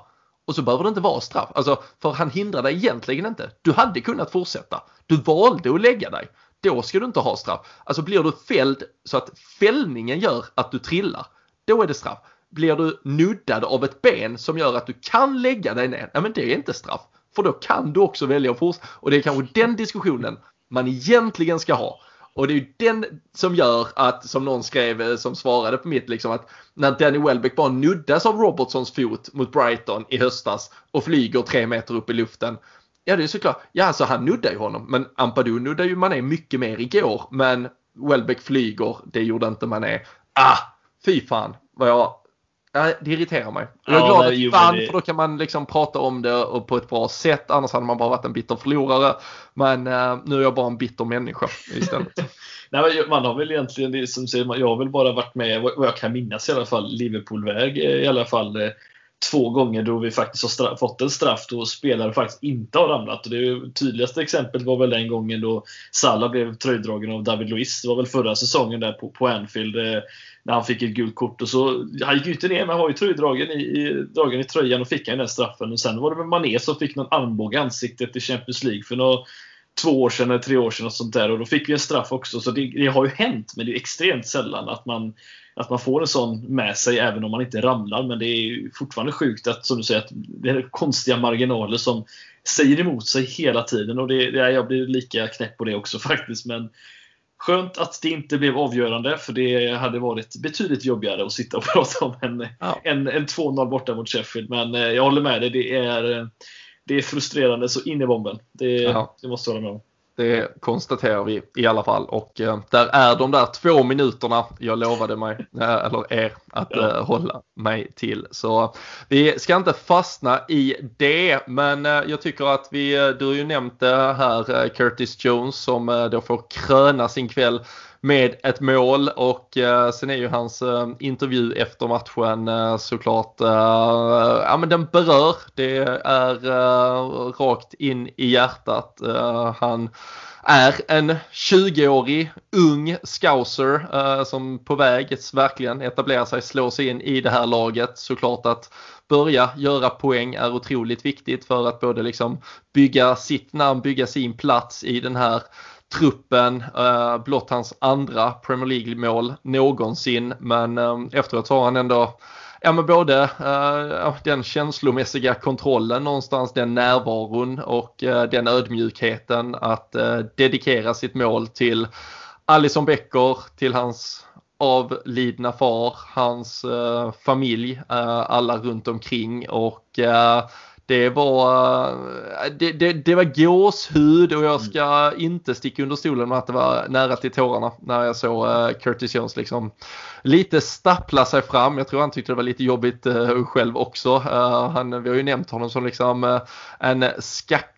och så behöver det inte vara straff. Alltså, för han hindrar dig egentligen inte. Du hade kunnat fortsätta. Du valde att lägga dig. Då ska du inte ha straff. Alltså blir du fälld så att fällningen gör att du trillar, då är det straff. Blir du nuddad av ett ben som gör att du kan lägga dig ner, nej men det är inte straff. För då kan du också välja att fortsätta. Och det är kanske den diskussionen man egentligen ska ha. Och det är ju den som gör att, som någon skrev eh, som svarade på mitt, liksom att när Danny Welbeck bara nuddas av Robertsons fot mot Brighton i höstas och flyger tre meter upp i luften. Ja det är såklart, ja alltså han nuddar ju honom. Men Ampadu nuddar ju Mané mycket mer igår. Men Welbeck flyger, det gjorde inte Mané. Ah, fy fan vad jag Ja, det irriterar mig. Jag är ja, glad att det vann för då kan man liksom prata om det och på ett bra sätt. Annars hade man bara varit en bitter förlorare. Men uh, nu är jag bara en bitter människa istället. Nej, man har väl egentligen, det som säger, jag har väl bara varit med, vad jag kan minnas i alla fall, Liverpoolväg i alla fall. Eh, två gånger då vi faktiskt har fått en straff då spelare faktiskt inte har ramlat. Och det tydligaste exemplet var väl den gången då Salah blev tröjdragen av David Luiz. Det var väl förra säsongen där på, på Anfield. När han fick ett gult kort. Och så, han gick ju inte ner, men han var ju tröjdragen i, i, dragen i tröjan och fick han den straffen. Och sen var det väl Mané som fick någon armbåge i ansiktet i Champions League för några, två år sedan eller tre år sedan. Och sånt där. Och då fick vi en straff också. Så det, det har ju hänt, men det är extremt sällan att man att man får en sån med sig även om man inte ramlar. Men det är fortfarande sjukt att, som du säger, att det är konstiga marginaler som säger emot sig hela tiden. Och det, det, jag blir lika knäpp på det också faktiskt. Men Skönt att det inte blev avgörande, för det hade varit betydligt jobbigare att sitta och prata om en, ja. en, en 2-0 borta mot Sheffield. Men eh, jag håller med dig, det är, det är frustrerande så in i bomben. Det, ja. det måste jag hålla med om. Det konstaterar vi i alla fall. Och eh, där är de där två minuterna jag lovade mig, eh, eller er, att eh, hålla mig till. Så vi ska inte fastna i det, men eh, jag tycker att vi, eh, du har ju nämnt det här, eh, Curtis Jones som då får kröna sin kväll med ett mål och eh, sen är ju hans eh, intervju efter matchen eh, såklart, eh, ja men den berör. Det är eh, rakt in i hjärtat. Eh, han är en 20-årig ung scouser eh, som på väg verkligen etablerar sig, slå sig in i det här laget. Såklart att börja göra poäng är otroligt viktigt för att både liksom bygga sitt namn, bygga sin plats i den här truppen. Eh, blott hans andra Premier League-mål någonsin men eh, efteråt har han ändå Ja men både eh, den känslomässiga kontrollen någonstans, den närvaron och eh, den ödmjukheten att eh, dedikera sitt mål till Alison Becker, till hans avlidna far, hans familj, alla runt omkring och det var, det, det, det, var gåshud och jag mm. ska inte sticka under stolen med att det var nära till tårarna när jag såg uh, Curtis Jones liksom lite stappla sig fram. Jag tror han tyckte det var lite jobbigt uh, själv också. Han, vi har ju nämnt honom som liksom en skack,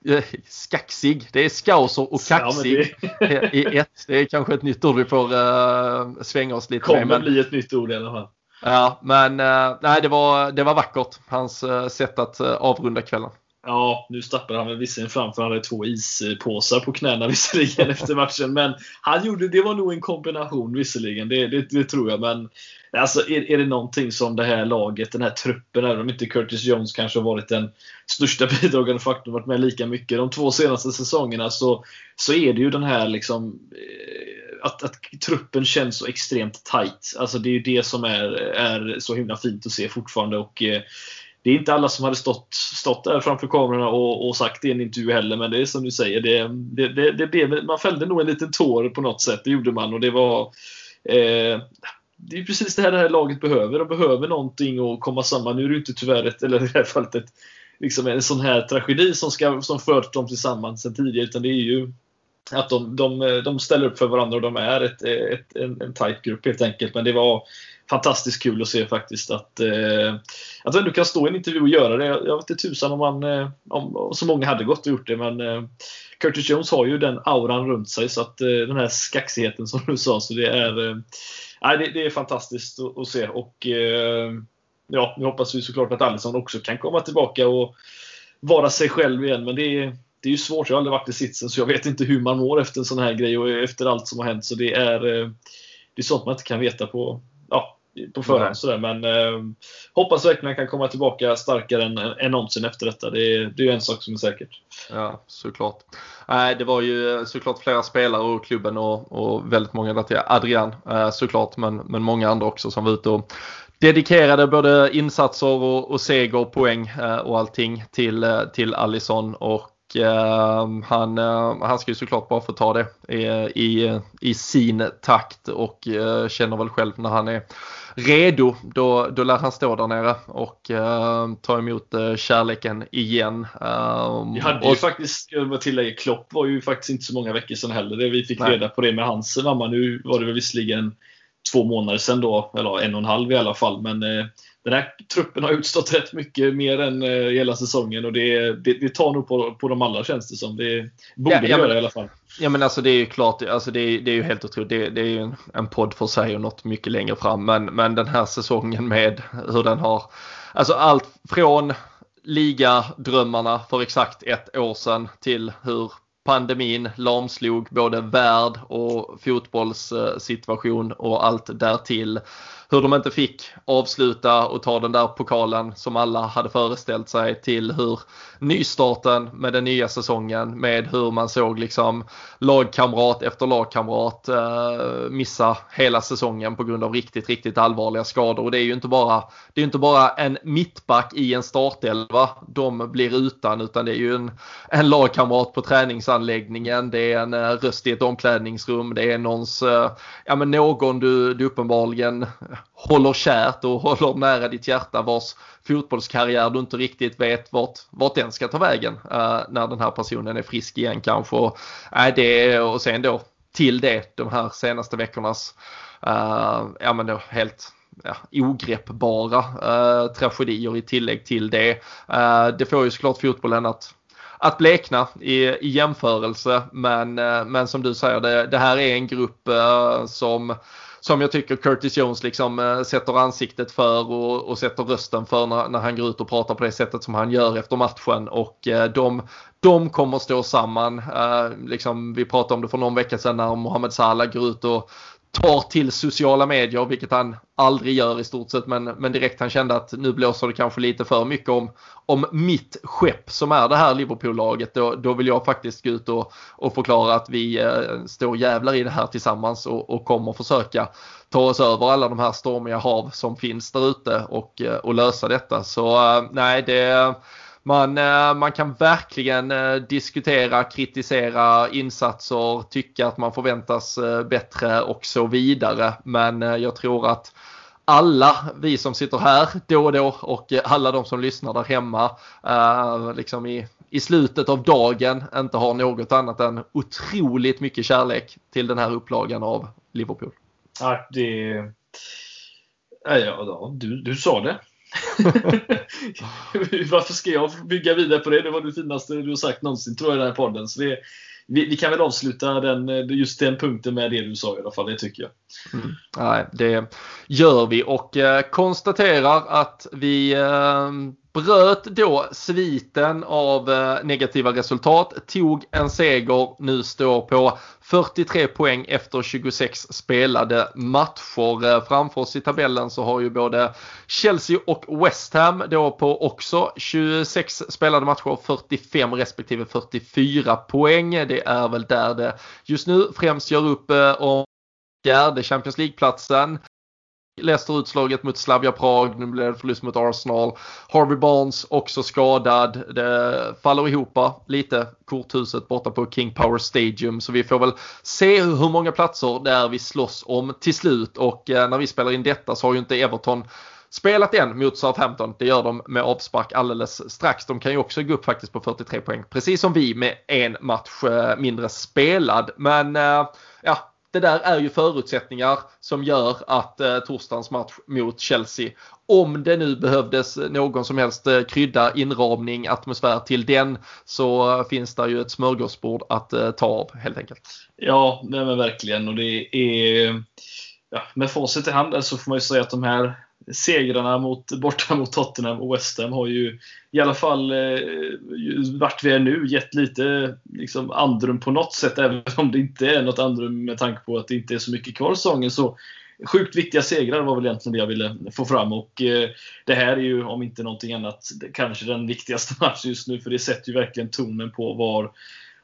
skaxig, det är skauser och kaxig ja, det... i ett. Det är kanske ett nytt ord vi får svänga oss lite Kommer med. Kommer bli ett nytt ord i alla fall. Ja, men eh, nej, det var, det var vackert. Hans eh, sätt att eh, avrunda kvällen. Ja, nu stappade han väl visserligen fram för han hade två ispåsar på knäna visserligen efter matchen. Men han gjorde, det var nog en kombination visserligen, det, det, det tror jag. Men alltså, är, är det någonting som det här laget, den här truppen, även om inte Curtis Jones kanske har varit den största bidragande faktorn, varit med lika mycket de två senaste säsongerna, så, så är det ju den här liksom att, att truppen känns så extremt tight. Alltså det är ju det som är, är så himla fint att se fortfarande. Och, eh, det är inte alla som hade stått, stått där framför kamerorna och, och sagt det i en intervju heller, men det är som du säger, det, det, det, det blev, man fällde nog en liten tår på något sätt. Det gjorde man och det var eh, det är precis det här det här laget behöver. De behöver någonting och komma samman. Nu är det inte tyvärr ett, eller i det här fallet ett liksom en sån här tragedi som, ska, som fört dem tillsammans sen tidigare. Utan det är ju att de, de, de ställer upp för varandra och de är ett, ett, en, en tight grupp helt enkelt. Men det var fantastiskt kul att se faktiskt att, eh, att du kan stå i en intervju och göra det. Jag vet inte tusan om, man, eh, om, om så många hade gått och gjort det men eh, Curtis Jones har ju den auran runt sig så att eh, den här skaxigheten som du sa så det är, eh, det, det, är fantastiskt att, att se och eh, ja, nu hoppas vi såklart att Alisson också kan komma tillbaka och vara sig själv igen men det är det är ju svårt, jag har aldrig varit i sitsen så jag vet inte hur man mår efter en sån här grej och efter allt som har hänt. Så det är, det är sånt man inte kan veta på, ja, på förhand. Sådär. Men eh, hoppas verkligen att han kan komma tillbaka starkare än, än någonsin efter detta. Det är, det är en sak som är säkert. Ja, såklart. Nej, det var ju såklart flera spelare och klubben och, och väldigt många där till Adrian eh, såklart, men, men många andra också som var ute och dedikerade både insatser och, och seger, poäng eh, och allting till, eh, till Allison och han, uh, han ska ju såklart bara få ta det i, i, sin takt och uh, känner väl själv när han är redo då, då lär han stå där nere och ta emot kärleken igen. Vi hade ju och, faktiskt, jag tillägga, Klopp var ju faktiskt inte så många veckor sedan heller. Vi fick nej. reda på det med hans mamma. Nu var det väl visserligen två månader sedan då, eller en och en halv i alla fall. Men den här truppen har utstått rätt mycket mer än uh, hela säsongen och det, det, det, tar nog på, på de alla känns det som. Det borde ja, det göra i alla fall. Ja men alltså det är ju klart, alltså det, är, det är ju helt otroligt. Det, det är ju en, en podd för sig och något mycket längre fram. Men, men den här säsongen med hur den har, alltså allt från ligadrömmarna för exakt ett år sedan till hur pandemin lamslog både värld och fotbollssituation och allt därtill hur de inte fick avsluta och ta den där pokalen som alla hade föreställt sig till hur nystarten med den nya säsongen med hur man såg liksom lagkamrat efter lagkamrat eh, missa hela säsongen på grund av riktigt, riktigt allvarliga skador. Och det är ju inte bara, det är inte bara en mittback i en startelva de blir utan utan det är ju en, en lagkamrat på träningsanläggningen, det är en eh, röst i ett omklädningsrum, det är någons, eh, ja men någon du, du uppenbarligen håller kärt och håller nära ditt hjärta vars fotbollskarriär du inte riktigt vet vart, vart den ska ta vägen uh, när den här personen är frisk igen kanske. Och, äh, det, och sen då till det de här senaste veckornas uh, ja, men då helt ja, ogreppbara uh, tragedier i tillägg till det. Uh, det får ju såklart fotbollen att att blekna i, i jämförelse men, men som du säger det, det här är en grupp som som jag tycker Curtis Jones liksom eh, sätter ansiktet för och, och sätter rösten för när, när, han går ut och pratar på det sättet som han gör efter matchen och eh, de, de kommer stå samman. Eh, liksom, vi pratade om det för någon vecka sedan när Mohamed Salah går ut och tar till sociala medier, vilket han aldrig gör i stort sett. Men, men direkt han kände att nu blåser det kanske lite för mycket om, om mitt skepp som är det här Liverpool-laget. Då, då vill jag faktiskt gå ut och, och förklara att vi eh, står jävlar i det här tillsammans och, och kommer försöka ta oss över alla de här stormiga hav som finns där ute och, eh, och lösa detta. Så eh, nej, det man, eh, man kan verkligen eh, diskutera, kritisera insatser, tycka att man förväntas eh, bättre och så vidare. Men jag tror att alla vi som sitter här då och då och alla de som lyssnar där hemma liksom i, i slutet av dagen inte har något annat än otroligt mycket kärlek till den här upplagan av Liverpool. Ja, det... Ja, ja, du, du sa det. Varför ska jag bygga vidare på det? Det var det finaste du har sagt någonsin tror jag i den här podden. Så det, vi, vi, kan väl avsluta den, just den punkten med det du sa i alla fall, det tycker jag. Mm. Nej, det gör vi och eh, konstaterar att vi eh, bröt då sviten av eh, negativa resultat, tog en seger, nu står på 43 poäng efter 26 spelade matcher. Eh, framför oss i tabellen så har ju både Chelsea och West Ham då på också 26 spelade matcher, 45 respektive 44 poäng. Det är väl där det just nu främst gör upp eh, om fjärde Champions League-platsen. Leicester utslaget mot Slavia Prag, nu blev det förlust mot Arsenal. Harvey Barnes också skadad. Det faller ihop lite korthuset borta på King Power Stadium så vi får väl se hur många platser där vi slåss om till slut och eh, när vi spelar in detta så har ju inte Everton spelat än mot Southampton. Det gör de med avspark alldeles strax. De kan ju också gå upp faktiskt på 43 poäng. Precis som vi med en match eh, mindre spelad. Men eh, ja, det där är ju förutsättningar som gör att eh, torsdagens match mot Chelsea, om det nu behövdes någon som helst eh, krydda, inramning, atmosfär till den, så eh, finns det ju ett smörgåsbord att eh, ta av helt enkelt. Ja, nej men verkligen. Och det är, ja, med facit i hand så får man ju säga att de här segrarna mot, borta mot Tottenham och West Ham har ju i alla fall eh, vart vi är nu gett lite liksom, andrum på något sätt, även om det inte är något andrum med tanke på att det inte är så mycket kvar säsongen. Så sjukt viktiga segrar var väl egentligen det jag ville få fram. Och eh, det här är ju, om inte någonting annat, kanske den viktigaste matchen just nu, för det sätter ju verkligen tonen på var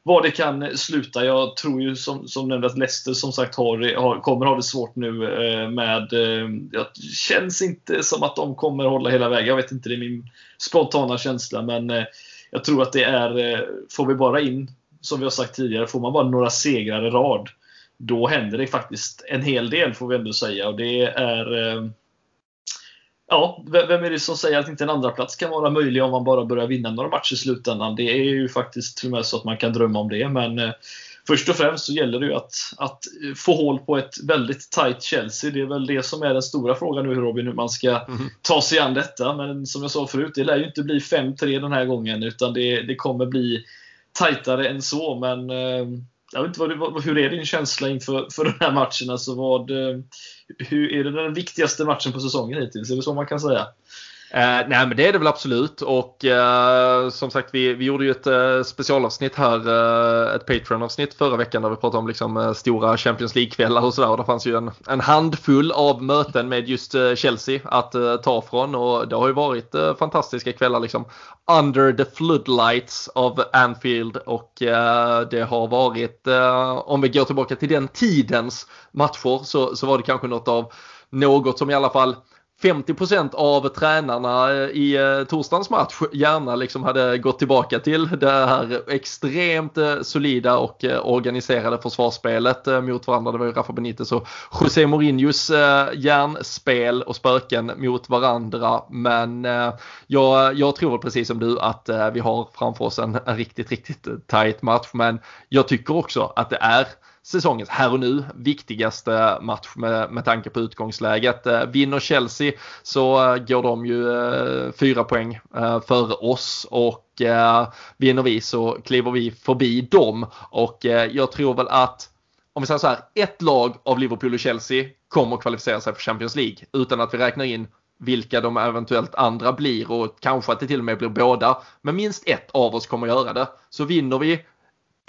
var det kan sluta. Jag tror ju som, som nämnde att Leicester som sagt har, har, kommer ha det svårt nu eh, med... Eh, det känns inte som att de kommer hålla hela vägen. Jag vet inte, det är min spontana känsla. Men eh, jag tror att det är... Eh, får vi bara in, som vi har sagt tidigare, får man bara några segrar i rad. Då händer det faktiskt en hel del får vi ändå säga. Och det är eh, ja, vem är det som säger att inte en andra plats kan vara möjlig om man bara börjar vinna några matcher i slutändan? Det är ju faktiskt till och med så att man kan drömma om det. Men eh, först och främst så gäller det ju att, att få hål på ett väldigt tight Chelsea. Det är väl det som är den stora frågan nu Robin, hur man ska mm. ta sig an detta. Men som jag sa förut, det lär ju inte bli 5-3 den här gången, utan det, det kommer bli tajtare än så. Men eh, jag vet inte vad, hur är din känsla inför för den här matchen? Alltså vad, eh, hur, är det den viktigaste matchen på säsongen hittills? Är det så man kan säga? Eh, nej men det är det väl absolut. Och eh, som sagt vi, vi gjorde ju ett eh, specialavsnitt här, eh, ett Patreon-avsnitt förra veckan där vi pratade om liksom, eh, stora Champions League-kvällar och sådär. Och där fanns ju en, en handfull av möten med just eh, Chelsea att eh, ta från. Och det har ju varit eh, fantastiska kvällar liksom under the floodlights av Anfield. Och eh, det har varit, om vi går tillbaka till den tidens matcher så, så var det kanske något av något som i alla fall 50% av tränarna eh, i eh, torsdagens match gärna liksom hade gått tillbaka till det här extremt eh, solida och organiserade försvarsspelet mot varandra. Det var ju Rafa Benitez och José Mourinhos järnspel och spöken mot varandra. Men jag, jag tror precis som du att vi har framför oss en, en riktigt, riktigt tight match. Men jag tycker också att det är säsongens här och nu viktigaste match med, med tanke på utgångsläget. Eh, vinner Chelsea så eh, går de ju eh, fyra poäng före oss och vinner vi så kliver vi förbi dem och jag tror väl att om vi säger så här, ett lag av Liverpool och Chelsea kommer kvalificera sig för Champions League utan att vi räknar in vilka de eventuellt andra blir och kanske att det till och med blir båda. Men minst ett av oss kommer göra det. Så vinner vi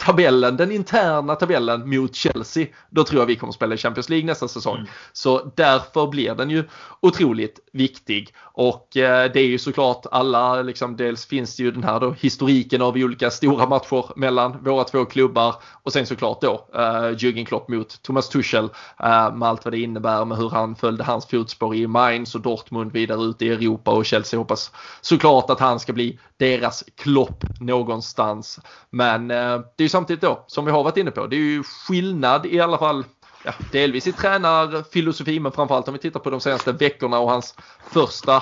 tabellen, den interna tabellen mot Chelsea, då tror jag vi kommer att spela i Champions League nästa säsong. Mm. Så därför blir den ju otroligt viktig. Och eh, det är ju såklart alla, liksom, dels finns det ju den här då, historiken av olika stora matcher mellan våra två klubbar och sen såklart då eh, Jürgen Klopp mot Thomas Tuchel eh, med allt vad det innebär med hur han följde hans fotspår i Mainz och Dortmund vidare ut i Europa och Chelsea hoppas såklart att han ska bli deras Klopp någonstans. Men eh, det är samtidigt då, som vi har varit inne på, det är ju skillnad i alla fall ja, delvis i tränarfilosofi men framförallt om vi tittar på de senaste veckorna och hans första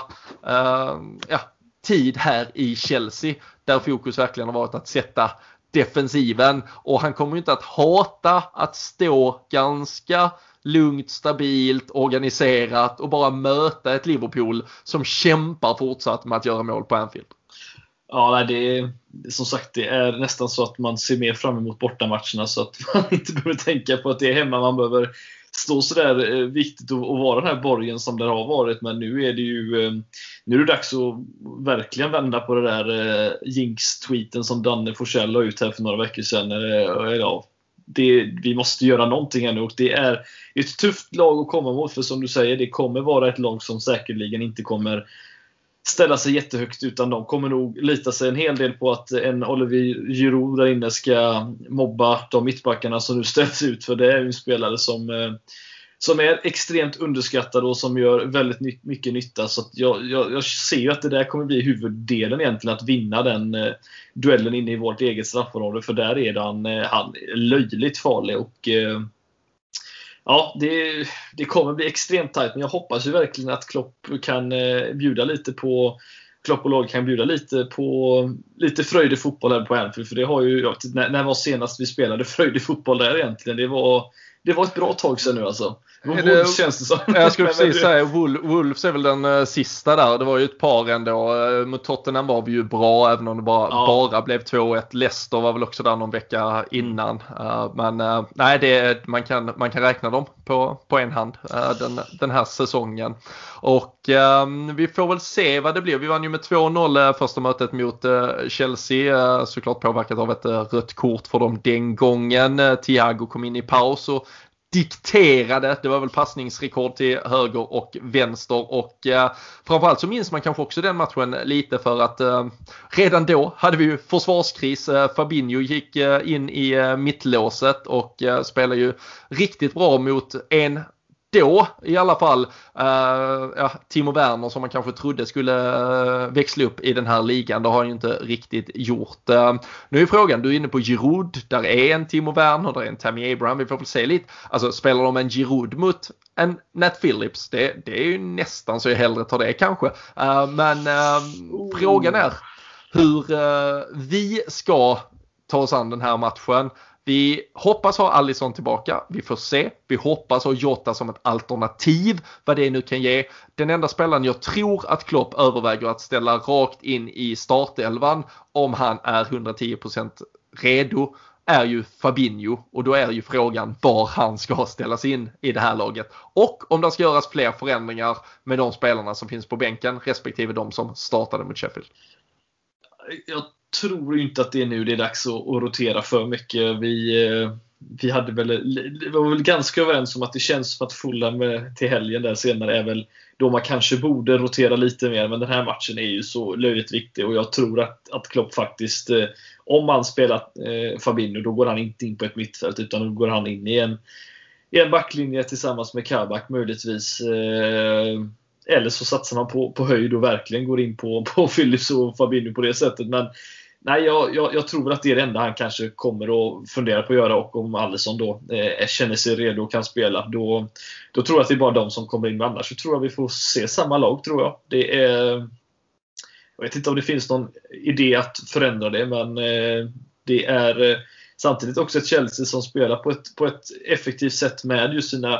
eh, ja, tid här i Chelsea där fokus verkligen har varit att sätta defensiven och han kommer inte att hata att stå ganska lugnt, stabilt, organiserat och bara möta ett Liverpool som kämpar fortsatt med att göra mål på Anfield. Ja, det är som sagt det är nästan så att man ser mer fram emot bortamatcherna så att man inte behöver tänka på att det är hemma man behöver stå sådär eh, viktigt och, vara den här borgen som det har varit. Men nu är det ju eh, nu är det dags att verkligen vända på det där eh, jinx-tweeten som Danne Forsell la ut här för några veckor sedan. Eh, ja, det, vi måste göra någonting här nu och det är ett tufft lag att komma mot för som du säger, det kommer vara ett lag som säkerligen inte kommer ställa sig jättehögt utan de kommer nog lita sig en hel del på att en Olivier Giroud där inne ska mobba de mittbackarna som nu ställs ut. För det är ju en spelare som, eh, som är extremt underskattad och som gör väldigt mycket nytta. Så jag, jag, jag, ser ju att det där kommer bli huvuddelen egentligen, att vinna den eh, duellen inne i vårt eget straffområde. För där är han, eh, han löjligt farlig. och ja, det, det kommer bli extremt tajt, men jag hoppas ju verkligen att Klopp kan eh, bjuda lite på Klopp och lag kan bjuda lite på lite fröjdig fotboll här på Anfield. För det har ju, när, när var senast vi spelade fröjdig fotboll där egentligen? Det var, det var ett bra tag sedan nu alltså. Wolves det, känns det som. Jag skulle precis säga Wolves är väl den uh, sista där. Det var ju ett par ändå. Uh, mot Tottenham var vi ju bra även om det bara, ja. bara blev 2-1. Leicester var väl också där någon vecka innan. Uh, men nej, det, man, kan, man kan räkna dem på, på en hand den, den här säsongen. Och Ehm, vi får väl se vad det blir. Vi vann ju med 2-0 eh, första mötet mot eh, Chelsea. Eh, såklart påverkat av ett rött kort för dem den gången. Thiago kom in i paus och dikterade. Det var väl passningsrekord till höger och vänster och eh, framförallt så minns man kanske också den matchen lite för att eh, redan då hade vi ju försvarskris. Eh, Fabinho gick eh, in i mittlåset och eh, spelade ju riktigt bra mot en då i alla fall uh, ja, Timo Werner som man kanske trodde skulle uh, växla upp i den här ligan. Det har han ju inte riktigt gjort. Uh, nu är frågan, du är inne på Giroud. Där är en Timo Werner, där är en Tammy Abraham. Vi får väl se lite. Alltså spelar de en Giroud mot en Nat Phillips? Det, det är ju nästan så jag hellre tar det kanske. men oh. frågan är hur vi ska ta oss an den här matchen. Vi hoppas ha Alisson tillbaka. Vi får se. Vi hoppas ha Jota som ett alternativ. Vad det nu kan ge. Den enda spelaren jag tror att Klopp överväger att ställa rakt in i startelvan om han är 110% redo är ju Fabinho och då är ju frågan var han ska ställas in i det här laget. Och om det ska göras fler förändringar med de spelarna som finns på bänken respektive de som startade mot Sheffield. Jag tror inte att det är nu det är dags att, att rotera för mycket. Vi, eh, vi, hade väl, vi var väl ganska överens om att det känns som att Fulham eh, till helgen där senare är väl då man kanske borde rotera lite mer. Men den här matchen är ju så löjligt viktig och jag tror att, att Klopp faktiskt, eh, om han spelar eh, Fabinho, då går han inte in på ett mittfält utan då går han in i en, i en backlinje tillsammans med Kabak möjligtvis. Eh, eller så satsar man på, på höjd och verkligen går in på, på Philips och Fabinho på det sättet. Men nej, jag, jag, jag, tror att det är det enda han kanske kommer att fundera på att göra och om Alisson då eh, känner sig redo och kan spela då, då tror jag att det är bara de som kommer in. Men annars så tror jag vi får se samma lag tror jag. Det är, jag vet inte om det finns någon idé att förändra det men eh, det är eh, samtidigt också ett Chelsea som spelar på ett, på ett effektivt sätt med just sina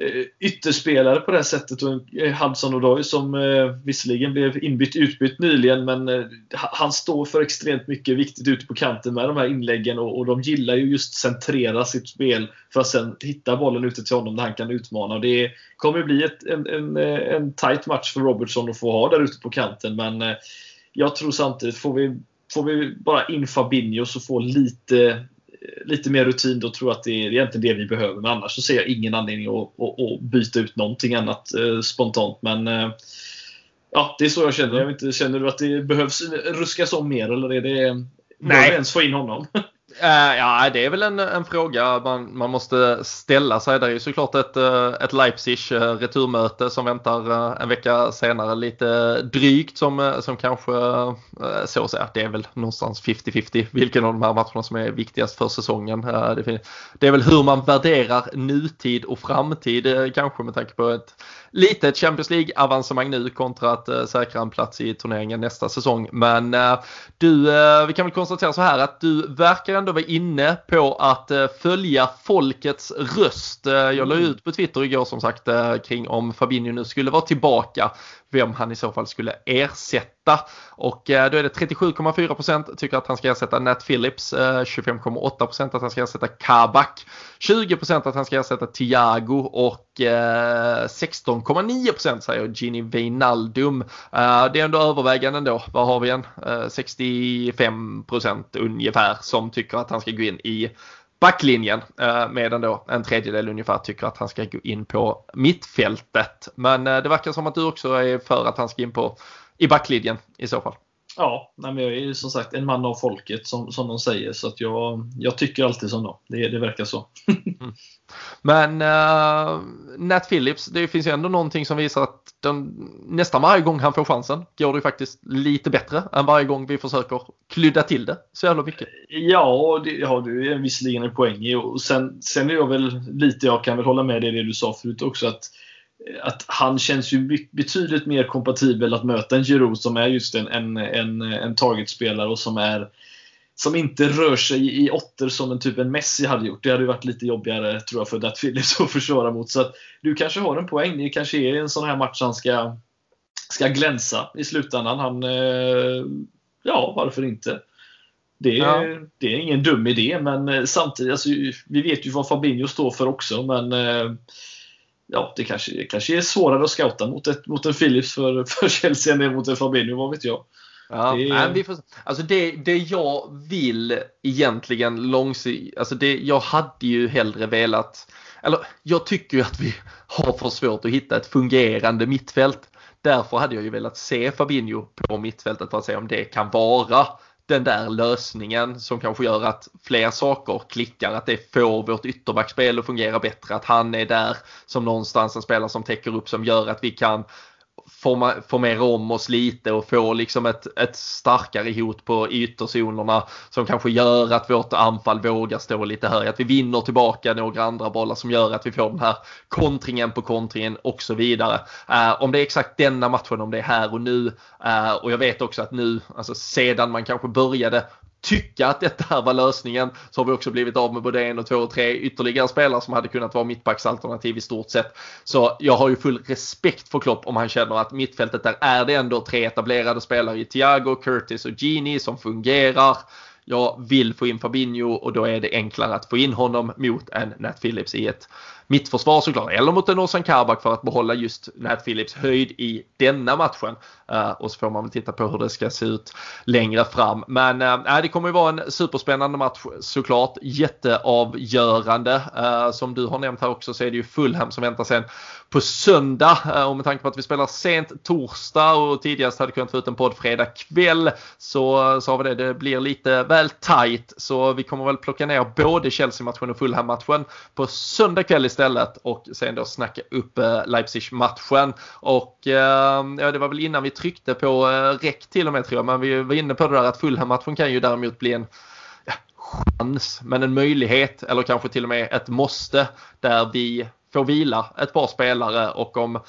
Eh, ytterspelare på det här sättet. Och eh, Hudson Odoi som eh, visserligen blev inbytt utbytt nyligen men han står för extremt mycket viktigt ute på kanten med de här inläggen och, och, de gillar ju just centrera sitt spel för att sen hitta bollen ute till honom där han kan utmana. Och det kommer ju bli ett, en, en, en tight match för Robertson att få ha där ute på kanten men jag tror samtidigt, får vi, får vi bara in Fabinho så får lite lite mer rutin, då tror jag att det är egentligen det vi behöver. Men annars så ser jag ingen anledning att, att, att byta ut någonting annat eh, spontant. Men eh, ja, det är så jag känner. Jag vet inte, känner du att det behövs ruskas om mer eller är det Nej. Ens få in honom? Uh, ja, det är väl en, en fråga man, man måste ställa sig. Det är ju såklart ett, eh, ett Leipzig-returmöte eh, som väntar en vecka senare lite drygt som, som kanske så att säga. Det är väl någonstans 50-50 vilken av de här matcherna som är viktigast för säsongen. Det, det är väl hur man värderar nutid och framtid kanske med tanke på ett litet Champions League-avancemang nu kontra att säkra en plats i turneringen nästa säsong. Men du, vi kan väl konstatera så här att du verkar ändå vara inne på att följa folkets röst. jag la ut på Twitter igår som sagt kring om Fabinho nu skulle vara tillbaka vem han i så fall skulle ersätta. Och eh, då är det 37,4% tycker att han ska ersätta Nat Phillips, eh, 25,8% att han ska ersätta Kabak, 20% att han ska ersätta Thiago och eh, 16,9% säger Gini Wijnaldum. Det är ändå övervägande ändå. Vad har vi än? 65% ungefär som tycker att han ska gå in i backlinjen eh, medan då en tredjedel ungefär tycker att han ska gå in på mittfältet. Men eh, det verkar som att du också är för att han ska in på i backlinjen i så fall. Ja, nej, men jag är ju som sagt en man av folket som, som de säger så att jag, jag tycker alltid som dem. Det, det verkar så. mm. Men uh, Nat Phillips, det finns ju ändå någonting som visar att den, nästan varje gång han får chansen går det faktiskt lite bättre än varje gång vi försöker klydda till det så jävla mycket. Ja, det har du visserligen en poäng i. Och sen, sen är jag väl lite, jag kan väl hålla med dig det du sa förut också, att att han känns ju betydligt mer kompatibel att möta en Giroud som är just en, en, en, en targetspelare och som är som inte rör sig i åttor som en typ en Messi hade gjort. Det hade ju varit lite jobbigare tror jag för Dat Phillips att försvara mot. Så att du kanske har en poäng. Det kanske är en sån här match han ska, ska glänsa i slutändan. Han, eh, ja, varför inte? Det, ja. det är ingen dum idé, men eh, samtidigt, alltså, vi vet ju vad Fabinho står för också, men eh, ja, det kanske, det kanske är svårare att scouta mot, ett, mot en Philips för, för Chelsea än mot en Fabinho, vad vet jag. Ja, det, nej, vi får, alltså det, det jag vill egentligen långsiktigt, alltså det, jag hade ju hellre velat, eller jag tycker ju att vi har för svårt att hitta ett fungerande mittfält. Därför hade jag ju velat se Fabinho på mittfältet för att se om det kan vara den där lösningen som kanske gör att fler saker klickar, att det får vårt ytterbackspel att fungera bättre, att han är där som någonstans en spelare som täcker upp som gör att vi kan formera om oss lite och få liksom ett, ett starkare hot på ytterzonerna som kanske gör att vårt anfall vågar stå lite högre. Att vi vinner tillbaka några andra bollar som gör att vi får den här kontringen på kontringen och så vidare. Eh, om det är exakt denna matchen, om det är här och nu eh, och jag vet också att nu, alltså sedan man kanske började tycka att detta här var lösningen så har vi också blivit av med både en och två och tre ytterligare spelare som hade kunnat vara mittbacksalternativ i stort sett. Så jag har ju full respekt för Klopp om han känner att mittfältet där är det ändå tre etablerade spelare i Thiago, Curtis och Gini som fungerar. Jag vill få in Fabinho och då är det enklare att få in honom mot en Nat Phillips i ett mittförsvar såklart. Eller mot en Ozan Kabak för att behålla just Nat Phillips höjd i denna matchen. Eh, och så får man väl titta på hur det ska se ut längre fram. Men äh, det kommer ju vara en superspännande match såklart. Jätteavgörande. Äh, som du har nämnt här också så är det ju Fulham som väntar sen på söndag. Äh, och med tanke på att vi spelar sent torsdag och tidigast hade kunnat få ut en podd fredag kväll så sa vi det, det blir lite väl tajt Så vi kommer väl plocka ner både Chelsea-matchen och Fulham-matchen på söndag kväll istället och sen då snacka upp eh, Leipzig-matchen. Och eh, ja, det var väl innan vi tryckte på eh, räck till och med tror jag, men vi var inne på det där att Fulham-matchen kan ju däremot bli en ja, chans, men en möjlighet eller kanske till och med ett måste där vi får vila ett par spelare och om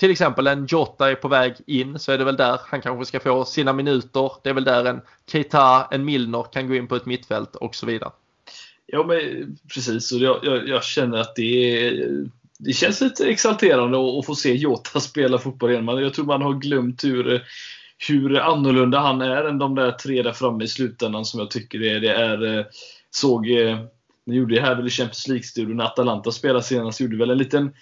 till exempel en Jota är på väg in så är det väl där han kanske ska få sina minuter. Det är väl där en Keita, en Milner kan gå in på ett mittfält och så vidare. Ja, men precis. Och jag, jag, jag känner att det är, det känns lite exalterande att, få se Jota spela fotboll igen. Jag tror man har glömt hur, hur annorlunda han är än de där tre där framme i slutändan som jag tycker det är. Det är eh, såg, eh, ni gjorde det här väl i Champions League-studion när Atalanta spelade senast, gjorde väl en liten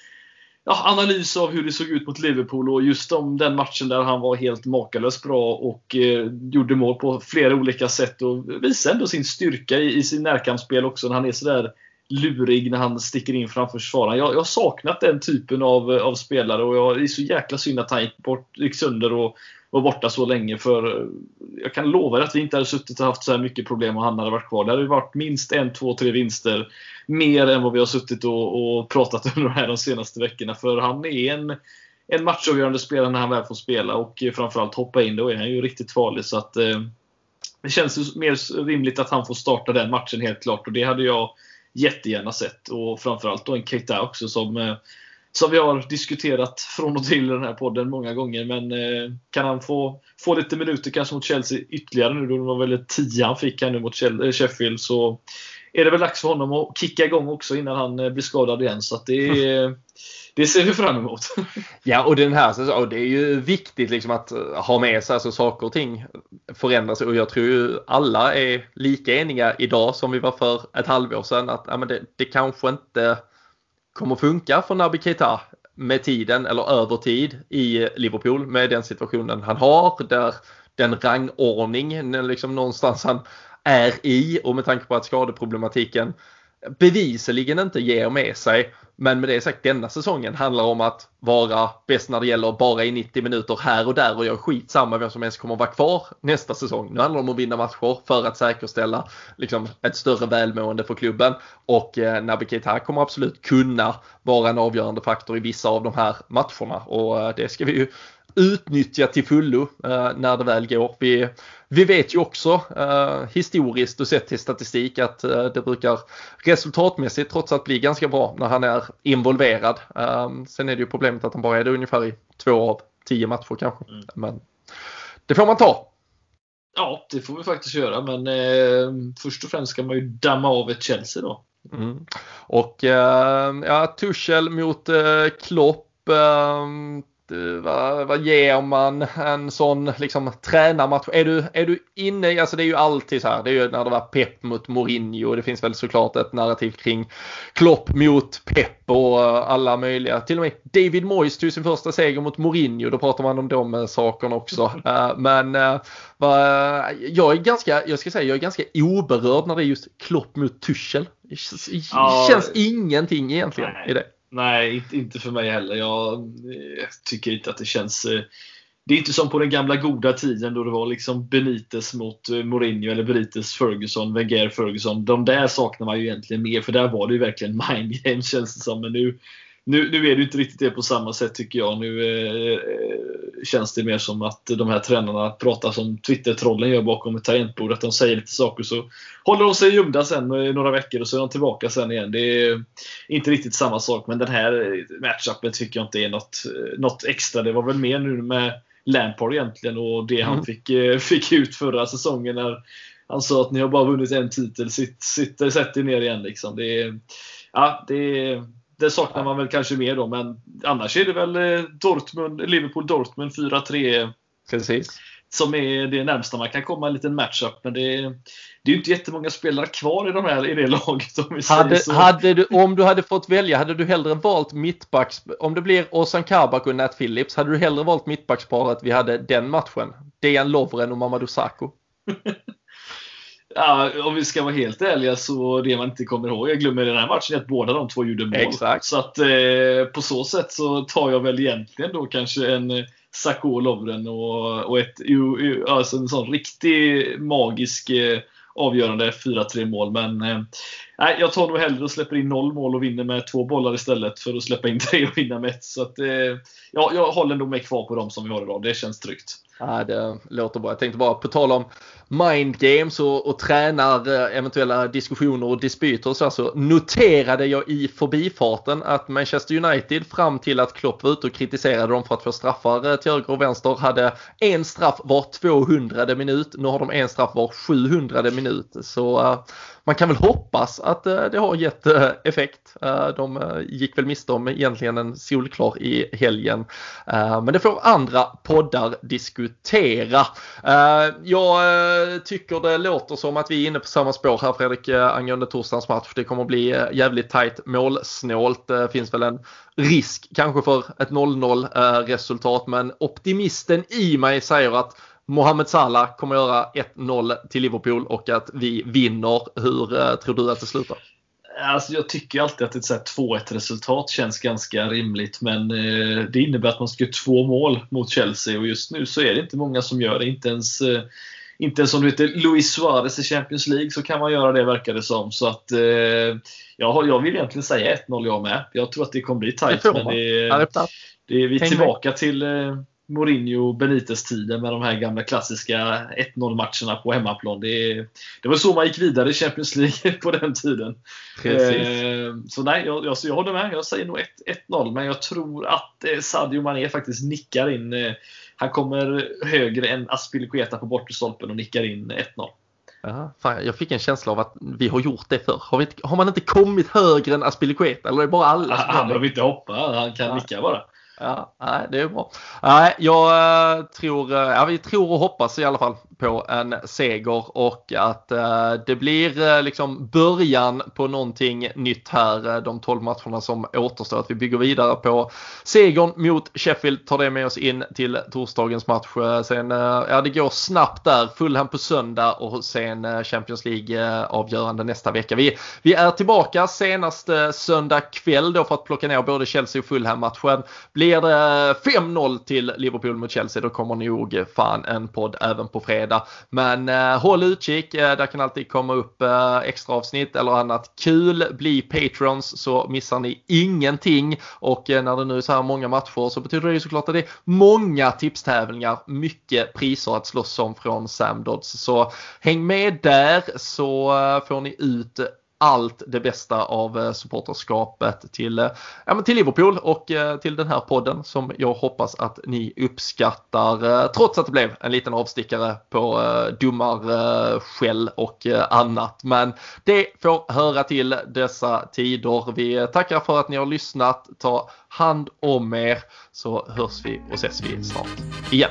ja, analys av hur det såg ut mot Liverpool och just om den matchen där han var helt makalöst bra och eh, gjorde mål på flera olika sätt och visade ändå sin styrka i, i sin närkampsspel också när han är sådär lurig när han sticker in framför försvararen. Jag, jag har saknat den typen av, av spelare och jag, det är så jäkla synd att han gick, bort, gick sönder och var borta så länge. För eh, jag kan lova att vi inte hade suttit och haft så här mycket problem och han hade varit kvar. Det hade varit minst en, två, tre vinster mer än vad vi har suttit och, och pratat under de här de senaste veckorna. För han är en, en matchavgörande spelare när han väl får spela och framförallt hoppa in. Då är han ju riktigt farlig. Så att, eh, det känns mer rimligt att han får starta den matchen helt klart. Och det hade jag jättegärna sett. Och framförallt då en Keita också som eh, som vi har diskuterat från och till i den här podden många gånger. Men eh, kan han få, få lite minuter kanske mot Chelsea ytterligare nu, då det var väl 10 han fick här nu mot eh, Sheffield, så är det väl dags för honom att kicka igång också innan han eh, blir skadad igen. Så det, det ser vi fram emot. Ja, och den här och det är ju viktigt liksom att ha med sig alltså saker och ting förändras och jag tror ju alla är lika eniga idag som vi var för ett halvår sedan att ja, men det, det kanske inte kommer funka för Naby Keita med tiden eller över tid i Liverpool med den situationen han har där den rangordning liksom någonstans han är i och med tanke på att skadeproblematiken bevisligen inte ger med sig Men med det sagt, denna säsongen handlar om att vara bäst när det gäller bara i 90 minuter här och där och jag skitsamma vem som ens kommer att vara kvar nästa säsong. Nu handlar det om att vinna matcher för att säkerställa liksom, ett större välmående för klubben och eh, Naby Keita kommer absolut kunna vara en avgörande faktor i vissa av de här matcherna och eh, det ska vi ju utnyttja till fullo eh, när det väl går. Vi, vi vet ju också eh, historiskt och sett till statistik att eh, det brukar resultatmässigt trots allt bli ganska bra när han är involverad. Eh, sen är det ju problemet att han bara är det ungefär i två av tio matcher kanske. Mm. Men det får man ta. Ja, det får vi faktiskt göra, men eh, först och främst ska man ju damma av ett Chelsea då. Mm. Och eh, ja, Tuchel mot eh, Klopp Eh, vad, vad ger man en sån liksom tränarmatch? Är du, är du inne i, alltså det är ju alltid så här, det är ju när det var Pep mot Mourinho och det finns väl såklart ett narrativ kring Klopp mot Pep och alla möjliga. Till och med David Moyes tog sin första seger mot Mourinho, då pratar man om de eh, sakerna också. Eh, men jag är ganska, jag ska säga, jag är ganska oberörd när det är just Klopp mot Tuchel. Det känns ja, ingenting egentligen nej. i det. Nej, inte för mig heller. Jag eh, tycker inte att det känns... Eh, det är inte som på den gamla goda tiden då det var liksom Benitez mot eh, Mourinho eller Benitez Ferguson, Wenger Ferguson. De där saknar man ju egentligen mer för där var det ju verkligen mind games känns det som. Men nu, nu, nu är det inte riktigt det på samma sätt tycker jag. Nu eh, känns det mer som att de här tränarna pratar som Twitter-trollen gör bakom ett tangentbord. Att de säger lite saker så håller de sig gömda sen i några veckor och så är de tillbaka sen igen. Det är inte riktigt samma sak. Men den här matchupen tycker jag inte är något, något extra. Det var väl mer nu med Lampard egentligen och det han mm. fick, eh, fick ut förra säsongen när han sa att ni har bara vunnit en titel, sitt, sitt, sätt er ner igen. Liksom. Det ja, det är, det saknar man väl kanske mer då, men annars är det väl eh, Dortmund, Liverpool-Dortmund 4-3. Precis. Som är det närmsta man kan komma en liten matchup. Men det, det är ju inte jättemånga spelare kvar i, de här, i det laget. Om, hade, hade du, om du hade fått välja, hade du hellre valt mittbacks, om det blir Ozan Kabak och Nat Phillips, hade du hellre valt mittbacksparet vi hade den matchen? Dejan Lovren och Mamadou Sakho? Ja, om vi ska vara helt ärliga så det man inte kommer ihåg, jag glömmer den här matchen, att båda de två gjorde mål. Exakt. Så att eh, på så sätt så tar jag väl egentligen då kanske en eh, Sacco Lovren och, och ett, alltså en sån riktig magisk eh, avgörande 4-3 mål. Men eh, jag tar nog hellre och släpper in noll mål och vinner med två bollar istället för att släppa in tre och vinna med ett. Så att, eh, ja, jag håller nog mig kvar på dem som vi har idag. Det känns tryggt. Ja, det låter bra. Jag tänkte bara på tal om mind games och, och tränar eh, eventuella diskussioner och dispyter och så, så noterade jag i förbifarten att Manchester United fram till att Klopp var ute och kritiserade dem för att få straffar eh, till höger och vänster hade en straff var 200 minut. Nu har de en straff var 700 minut. Så uh, man kan väl hoppas att eh, det har gett eh, effekt. Eh, de gick väl miste om egentligen en solklar i helgen. men det får andra poddar diskutera. jag tycker det låter som att vi är inne på samma spår här Fredrik angående torsdagens match. Det kommer att bli jävligt tajt målsnålt. Det finns väl en risk kanske för ett 0-0 resultat men optimisten i mig säger att Mohamed Salah kommer göra 1-0 till Liverpool och att vi vinner. Hur tror du att det slutar? Alltså jag tycker alltid att ett 2-1 resultat känns ganska rimligt men det innebär att man ska göra två mål mot Chelsea och just nu så är det inte många som gör det. Inte ens inte ens om du heter Luis Suarez i Champions League så kan man göra det verkar det som. Så att, eh, jag, vill egentligen säga 1-0 jag med. Jag tror att det kommer bli tight. Men det, det, är vi är tillbaka till eh, Mourinho Benitez-tiden med de här gamla klassiska 1-0 matcherna på hemmaplan. Det, det var så man gick vidare i Champions League på den tiden. Eh, så nej, jag, jag, jag håller med. Jag säger nog 1-0, men jag tror att eh, Sadio Mané faktiskt nickar in eh, han kommer högre än Aspilicueta på bortre stolpen och nickar in 1-0. Ja, fan, jag fick en känsla av att vi har gjort det förr. Har, vi, har man inte kommit högre än Aspilicueta? Eller är det bara alla som Han behöver inte hoppa, han kan ja. nicka bara. Ja, nej, det är bra. Nej, jag eh, tror, eh, ja, vi tror och hoppas i alla fall på en seger och att eh, det blir eh, liksom början på någonting nytt här de 12 matcherna som återstår. Att vi bygger vidare på segern mot Sheffield, tar det med oss in till torsdagens match. Eh, sen, ja det går snabbt där, Fulham på söndag och sen Champions League avgörande nästa vecka. Vi, vi är tillbaka senast söndag kväll då för att plocka ner både Chelsea och Fulham matchen. Blir det 5-0 till Liverpool mot Chelsea då kommer nog fan en podd även på fredag. Men eh, håll utkik, eh, där kan alltid komma upp eh, extra avsnitt eller annat kul. Bli patrons så missar ni ingenting och eh, när det nu är så här många matcher så betyder det ju såklart att det är många tipstävlingar, mycket priser att slåss om från Sam Dodds. Så häng med där så eh, får ni ut allt det bästa av eh, supporterskapet till, eh, ja, men till Liverpool och eh, till den här podden som jag hoppas att ni uppskattar trots att det blev en liten avstickare på domarskäll och annat. Men det får höra till dessa tider. Vi tackar för att ni har lyssnat. Ta hand om er så hörs vi och ses vi snart igen.